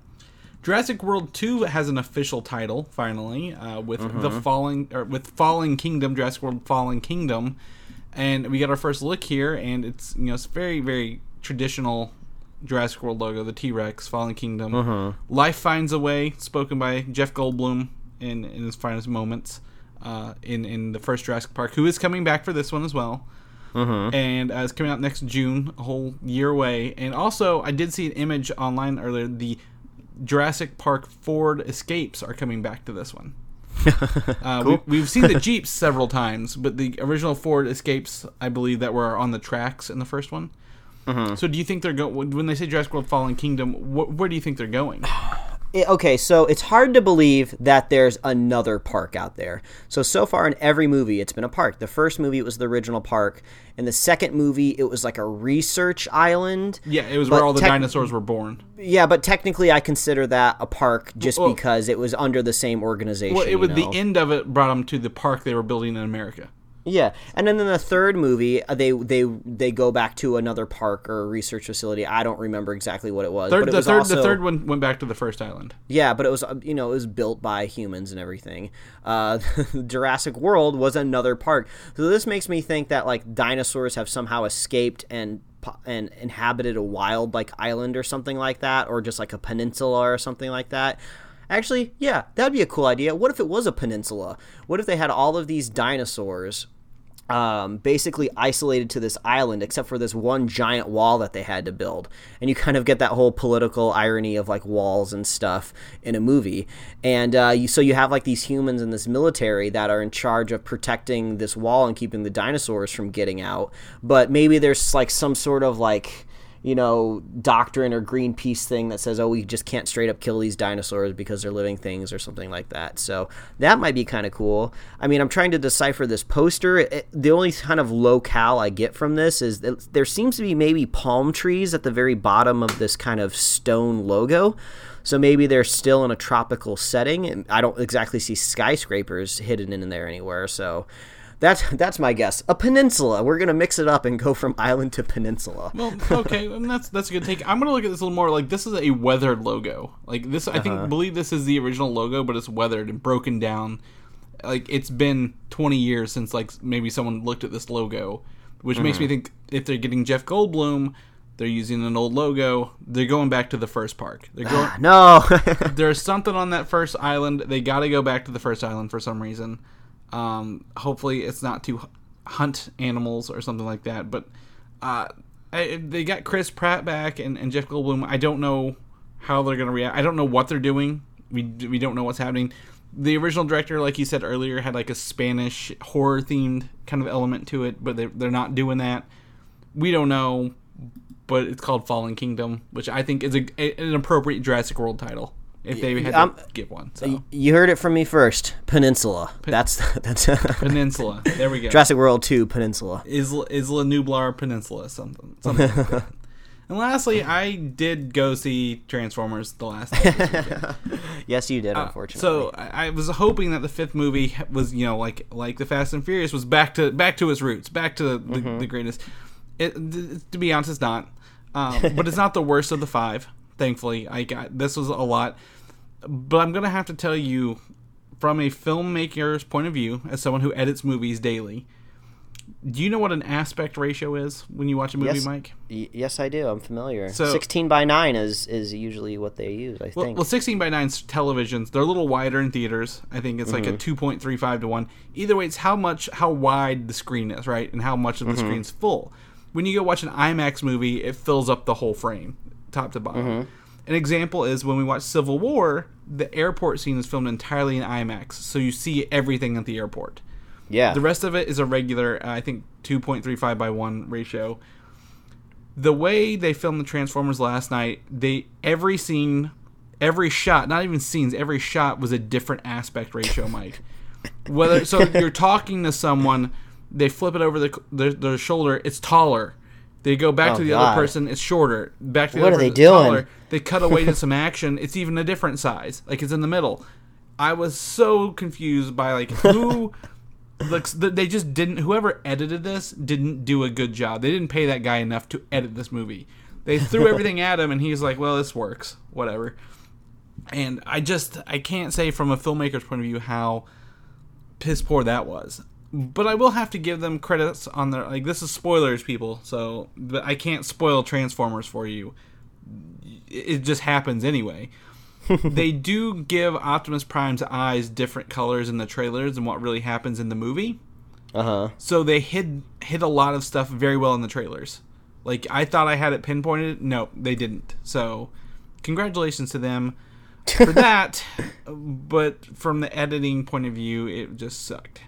Speaker 3: Jurassic World 2 has an official title finally uh, with mm-hmm. the falling or with Fallen Kingdom Jurassic World Fallen Kingdom. And we got our first look here and it's you know it's very very traditional Jurassic World logo, the T Rex, Fallen Kingdom.
Speaker 1: Uh-huh.
Speaker 3: Life Finds a Way, spoken by Jeff Goldblum in, in his finest moments uh, in, in the first Jurassic Park, who is coming back for this one as well.
Speaker 1: Uh-huh.
Speaker 3: And uh, it's coming out next June, a whole year away. And also, I did see an image online earlier. The Jurassic Park Ford Escapes are coming back to this one. uh, cool. we, have seen the Jeeps several times, but the original Ford Escapes, I believe, that were on the tracks in the first one,
Speaker 1: Mm-hmm.
Speaker 3: So do you think they're going when they say Jurassic World Fallen Kingdom? Wh- where do you think they're going?
Speaker 1: okay, so it's hard to believe that there's another park out there. So so far in every movie, it's been a park. The first movie it was the original park. and the second movie, it was like a research island.
Speaker 3: Yeah, it was where all the dinosaurs were born.
Speaker 1: Yeah, but technically, I consider that a park just well, because it was under the same organization.
Speaker 3: Well, it was
Speaker 1: know?
Speaker 3: the end of it brought them to the park they were building in America.
Speaker 1: Yeah, and then in the third movie, uh, they they they go back to another park or research facility. I don't remember exactly what it was.
Speaker 3: Third,
Speaker 1: it
Speaker 3: the
Speaker 1: was
Speaker 3: third,
Speaker 1: also,
Speaker 3: the third one went back to the first island.
Speaker 1: Yeah, but it was uh, you know it was built by humans and everything. Uh, Jurassic World was another park, so this makes me think that like dinosaurs have somehow escaped and and inhabited a wild like island or something like that, or just like a peninsula or something like that. Actually, yeah, that'd be a cool idea. What if it was a peninsula? What if they had all of these dinosaurs um, basically isolated to this island, except for this one giant wall that they had to build. And you kind of get that whole political irony of like walls and stuff in a movie. And uh, you, so you have like these humans and this military that are in charge of protecting this wall and keeping the dinosaurs from getting out. But maybe there's like some sort of like you know, doctrine or Greenpeace thing that says, oh, we just can't straight up kill these dinosaurs because they're living things or something like that. So that might be kind of cool. I mean, I'm trying to decipher this poster. It, the only kind of locale I get from this is that there seems to be maybe palm trees at the very bottom of this kind of stone logo. So maybe they're still in a tropical setting, and I don't exactly see skyscrapers hidden in there anywhere. So that's that's my guess. A peninsula. We're gonna mix it up and go from island to peninsula.
Speaker 3: Well, okay, and that's that's a good take. I'm gonna look at this a little more like this is a weathered logo. Like this, I think uh-huh. believe this is the original logo, but it's weathered and broken down. Like it's been 20 years since like maybe someone looked at this logo, which mm-hmm. makes me mm-hmm. think if they're getting Jeff Goldblum, they're using an old logo. They're going back to the first park. They're going.
Speaker 1: no,
Speaker 3: there's something on that first island. They got to go back to the first island for some reason. Um, hopefully, it's not to hunt animals or something like that. But uh, I, they got Chris Pratt back and, and Jeff Goldblum. I don't know how they're going to react. I don't know what they're doing. We we don't know what's happening. The original director, like you said earlier, had like a Spanish horror themed kind of element to it, but they, they're not doing that. We don't know, but it's called Fallen Kingdom, which I think is a, an appropriate Jurassic World title. If they had
Speaker 1: Um,
Speaker 3: to give one. So
Speaker 1: You heard it from me first. Peninsula. That's that's
Speaker 3: Peninsula. There we go.
Speaker 1: Jurassic World Two Peninsula.
Speaker 3: Isla, Isla Nublar Peninsula, something, something like that. And lastly, I did go see Transformers the last.
Speaker 1: Yes, you did. Unfortunately.
Speaker 3: So I, I was hoping that the fifth movie was, you know, like like the Fast and Furious was back to back to its roots, back to the,
Speaker 1: Mm-hmm.
Speaker 3: the greatest. It, th- to be honest, it's not. Um, but it's not the worst of the five. Thankfully, I got this was a lot. But I'm gonna have to tell you, from a filmmaker's point of view, as someone who edits movies daily, do you know what an aspect ratio is when you watch a movie,
Speaker 1: yes,
Speaker 3: Mike?
Speaker 1: y- yes, I do. I'm familiar.
Speaker 3: So-
Speaker 1: Sixteen by nine is is usually what they use. I
Speaker 3: Well,
Speaker 1: think.
Speaker 3: well, 16 by 9 televisions, they're a little wider in theaters. I think it's like a mm-hmm. 2.35 to 1. Either way, it's how much, how wide the screen is, right? And how much of the mm-hmm. screen's full. When you go watch an IMAX movie, it fills up the whole frame, top to bottom. Mm-hmm. An example is when we watch Civil War, the airport scene is filmed entirely in IMAX, so you see everything at the airport.
Speaker 1: yeah.
Speaker 3: The rest of it is a regular, uh, I think, 2.35 by 1 ratio. The way they filmed the Transformers last night, they every scene, every shot, not even scenes, every shot was a different aspect ratio, Mike. Whether so you're talking to someone, they flip it over the, their, their shoulder, it's taller. They go back
Speaker 1: Oh,
Speaker 3: to the
Speaker 1: God.
Speaker 3: other person, it's shorter. Back to the
Speaker 1: What
Speaker 3: other
Speaker 1: are they
Speaker 3: person,
Speaker 1: doing?
Speaker 3: taller. They cut away to some action. It's even a different size. Like it's in the middle. I was so confused by like who looks they just didn't whoever edited this didn't do a good job. They didn't pay that guy enough to edit this movie. They threw everything at him and he's like, "Well, this works. Whatever." And I just I can't say from a filmmaker's point of view how piss poor that was. But I will have to give them credits on their like this is spoilers people. So, but I can't spoil Transformers for you. It just happens anyway they do give Optimus Prime's eyes different colors in the trailers than what really happens in the movie.
Speaker 1: Uh huh.
Speaker 3: So they hid hid a lot of stuff very well in the trailers. Like I thought I had it pinpointed. No, they didn't. So congratulations to them for that. but from the editing point of view, it just sucked.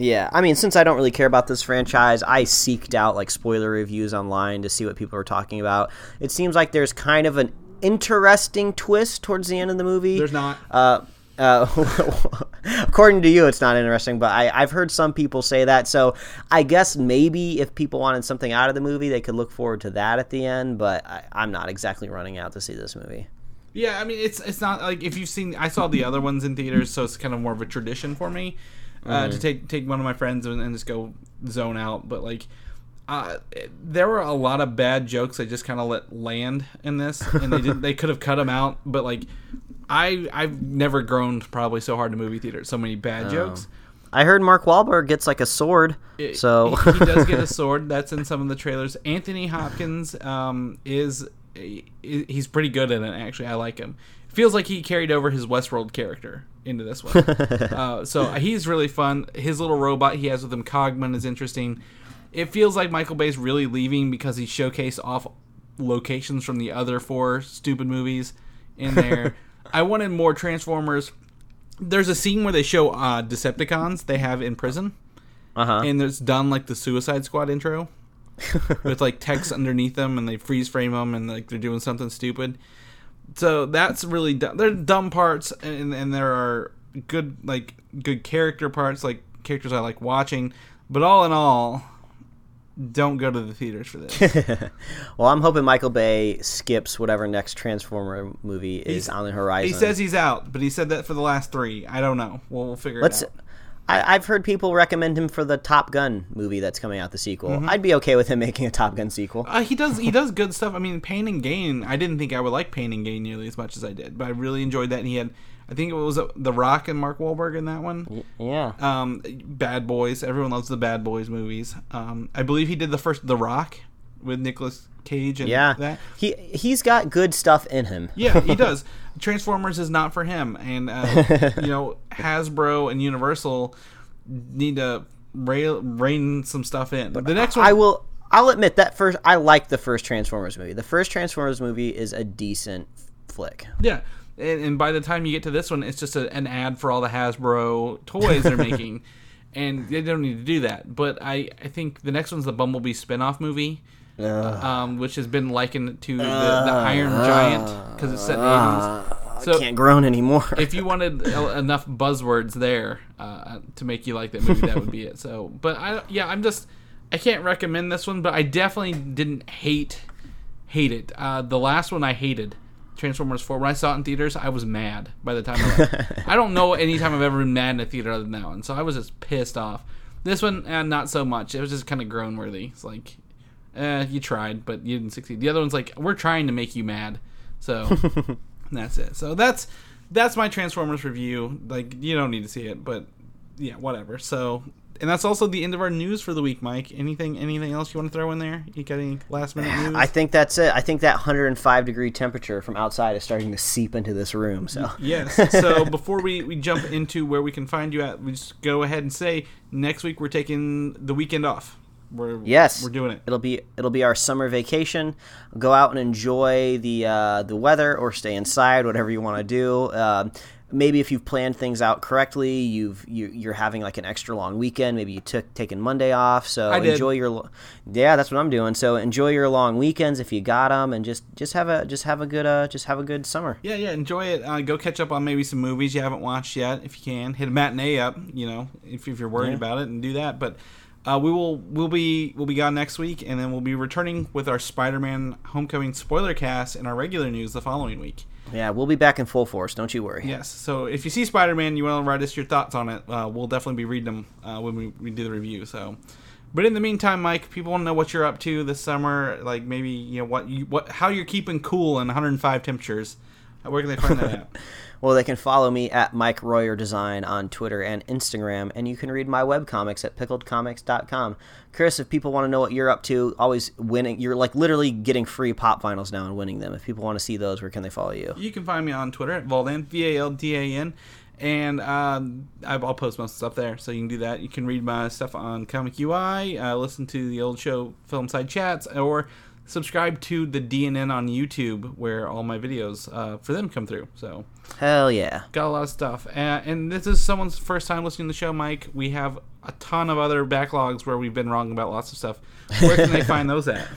Speaker 1: Yeah, I mean, since I don't really care about this franchise, I seeked out like spoiler reviews online to see what people are talking about. It seems like there's kind of an interesting twist towards the end of the movie.
Speaker 3: There's not.
Speaker 1: Uh, uh, according to you, it's not interesting, but I, I've heard some people say that. So I guess maybe if people wanted something out of the movie, they could look forward to that at the end. But I, I'm not exactly running out to see this movie.
Speaker 3: Yeah, I mean it's it's not like if you've seen I saw the other ones in theaters, so it's kind of more of a tradition for me uh, to take take one of my friends and, and just go zone out. But like, uh, there were a lot of bad jokes I just kind of let land in this, and they did they could have cut them out. But like, I I've never groaned probably so hard in a movie theater. So many bad jokes.
Speaker 1: I heard Mark Wahlberg gets like a sword,
Speaker 3: It-
Speaker 1: so
Speaker 3: he, he does get a sword. That's in some of the trailers. Anthony Hopkins um, is he- he's pretty good in it. Actually, I like him. Feels like he carried over his Westworld character into this one. uh, so he's really fun. His little robot he has with him, Cogman, is interesting. It feels like Michael Bay's really leaving because he showcased off locations from the other four stupid movies in there. I wanted more Transformers. There's a scene where they show uh, Decepticons they have in prison
Speaker 1: uh huh.
Speaker 3: and it's done like the Suicide Squad intro with like text underneath them, and they freeze frame them, and like they're doing something stupid. So that's really dumb. There are dumb parts, and and there are good like good character parts, like characters I like watching. But all in all, don't go to the theaters for this.
Speaker 1: well, I'm hoping Michael Bay skips whatever next Transformer movie is on the horizon.
Speaker 3: he says he's out, but he said that for the last three. I don't know. We'll, we'll figure
Speaker 1: Let's.
Speaker 3: it out.
Speaker 1: I, I've heard people recommend him for the Top Gun movie that's coming out, the sequel.
Speaker 3: Mm-hmm.
Speaker 1: I'd be okay with him making a Top Gun sequel.
Speaker 3: Uh, he does he does good stuff. I mean, Pain and Gain. I didn't think I would like Pain and Gain nearly as much as I did, but I really enjoyed that. And he had, I think it was uh, The Rock and Mark Wahlberg in that one.
Speaker 1: Yeah.
Speaker 3: Um, Bad Boys. Everyone loves the Bad Boys movies. Um, I believe he did the first The Rock with Nicolas Cage and
Speaker 1: Yeah.
Speaker 3: that.
Speaker 1: He he's got good stuff in him.
Speaker 3: Yeah, he does. Transformers is not for him, and uh, you know Hasbro and Universal need to rail, rein some stuff in. The next one,
Speaker 1: I will. I'll admit that first. I like the first Transformers movie. The first Transformers movie is a decent flick.
Speaker 3: Yeah. And, and by the time you get to this one, it's just a, an ad for all the Hasbro toys they're making. And they don't need to do that. But I, I think the next one's the Bumblebee spin off movie, um, which has been likened to the, the Iron Giant because it's set in the 80s. So
Speaker 1: Can't groan anymore.
Speaker 3: if you wanted enough buzzwords there uh, to make you like that movie, that would be it. So, but I yeah, I'm just I can't recommend this one, but I definitely didn't hate hate it. Uh, the last one I hated, Transformers Four. When I saw it in theaters, I was mad by the time. I, left. I don't know any time I've ever been mad in a theater other than that one, so I was just pissed off. This one, uh, not so much. It was just kind of groan worthy. It's like, eh, you tried, but you didn't succeed. The other one's like, we're trying to make you mad, so that's it. So that's that's my Transformers review. Like, you don't need to see it, but yeah, whatever. So, and that's also the end of our news for the week, Mike. Anything, anything else you want to throw in there? You got any last minute news?
Speaker 1: I think that's it. I think that 105 degree temperature from outside is starting to seep into this room. So
Speaker 3: Yes. So before we, we jump into where we can find you at, we just go ahead and say next week we're taking the weekend off. We're
Speaker 1: yes,
Speaker 3: we're doing it.
Speaker 1: It'll be it'll be our summer vacation. Go out and enjoy the uh, the weather, or stay inside, whatever you want to do. Um, maybe if you've planned things out correctly, you've you, you're having like an extra long weekend. Maybe you took taken Monday off, so enjoy your. Yeah, that's what I'm doing. So enjoy your long weekends if you got them, and just just have a just have a good uh just have a good summer.
Speaker 3: Yeah, yeah, enjoy it. Uh, go catch up on maybe some movies you haven't watched yet, if you can. Hit a matinee up, you know, if, if you're worried
Speaker 1: Yeah.
Speaker 3: about it, and do that. But uh, we will we'll be we'll be gone next week, and then we'll be returning with our Spider-Man Homecoming spoiler cast and our regular news the following week.
Speaker 1: Yeah, we'll be back in full force. Don't you worry.
Speaker 3: Yes. So if you see Spider-Man, you want to write us your thoughts on it. Uh, we'll definitely be reading them uh, when we, we do the review. So, but in the meantime, Mike, people want to know what you're up to this summer. Like maybe you know what you what how you're keeping cool in 105 temperatures. Where can they find that at?
Speaker 1: Well, they can follow me at Mike Royer Design on Twitter and Instagram, and you can read my webcomics at pickledcomics.com. Chris, if people want to know what you're up to, always winning, you're like literally getting free pop vinyls now and winning them. If people want to see those, where can they follow you?
Speaker 3: You can find me on Twitter at Valdan, V A L D A N, and um, I'll post most stuff there, so you can do that. You can read my stuff on Comic UI, uh, listen to the old show Film Side Chats, or subscribe to the DNN on YouTube, where all my videos uh, for them come through. So
Speaker 1: Hell yeah.
Speaker 3: got a lot of stuff. Uh, and this is someone's first time listening to the show, Mike. We have a ton of other backlogs where we've been wrong about lots of stuff. Where can they find those at?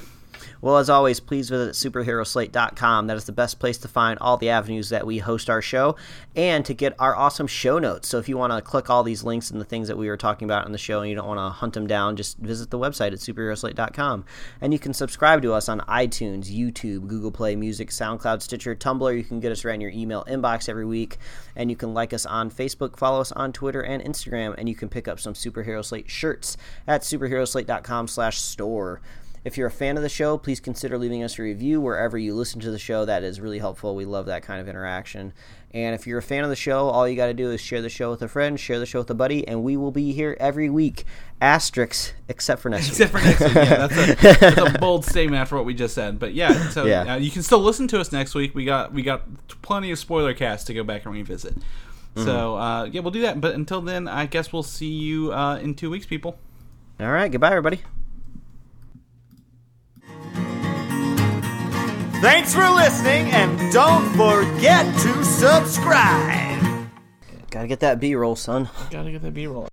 Speaker 1: Well, as always, please visit superheroslate.com. That is the best place to find all the avenues that we host our show and to get our awesome show notes. So if you want to click all these links and the things that we were talking about on the show and you don't want to hunt them down, just visit the website at superheroslate.com. And you can subscribe to us on iTunes, YouTube, Google Play Music, SoundCloud, Stitcher, Tumblr. You can get us right in your email inbox every week. And you can like us on Facebook, follow us on Twitter and Instagram, and you can pick up some Superhero Slate shirts at superheroslate.com slash store. If you're a fan of the show, please consider leaving us a review wherever you listen to the show. That is really helpful. We love that kind of interaction. And if you're a fan of the show, all you got to do is share the show with a friend, share the show with a buddy, and we will be here every week. Asterisks, except for next
Speaker 3: Except
Speaker 1: week.
Speaker 3: Except for next week. Yeah, that's a, that's a bold statement after what we just said. But yeah, so
Speaker 1: Yeah.
Speaker 3: Uh, you can still listen to us next week. We got we got plenty of spoiler casts to go back and revisit.
Speaker 1: Mm-hmm.
Speaker 3: So uh, yeah, we'll do that. But until then, I guess we'll see you uh, in two weeks, people.
Speaker 1: All right, goodbye, everybody.
Speaker 2: Thanks for listening, and don't forget to subscribe.
Speaker 1: Gotta get that B roll, son.
Speaker 3: Gotta get that B roll.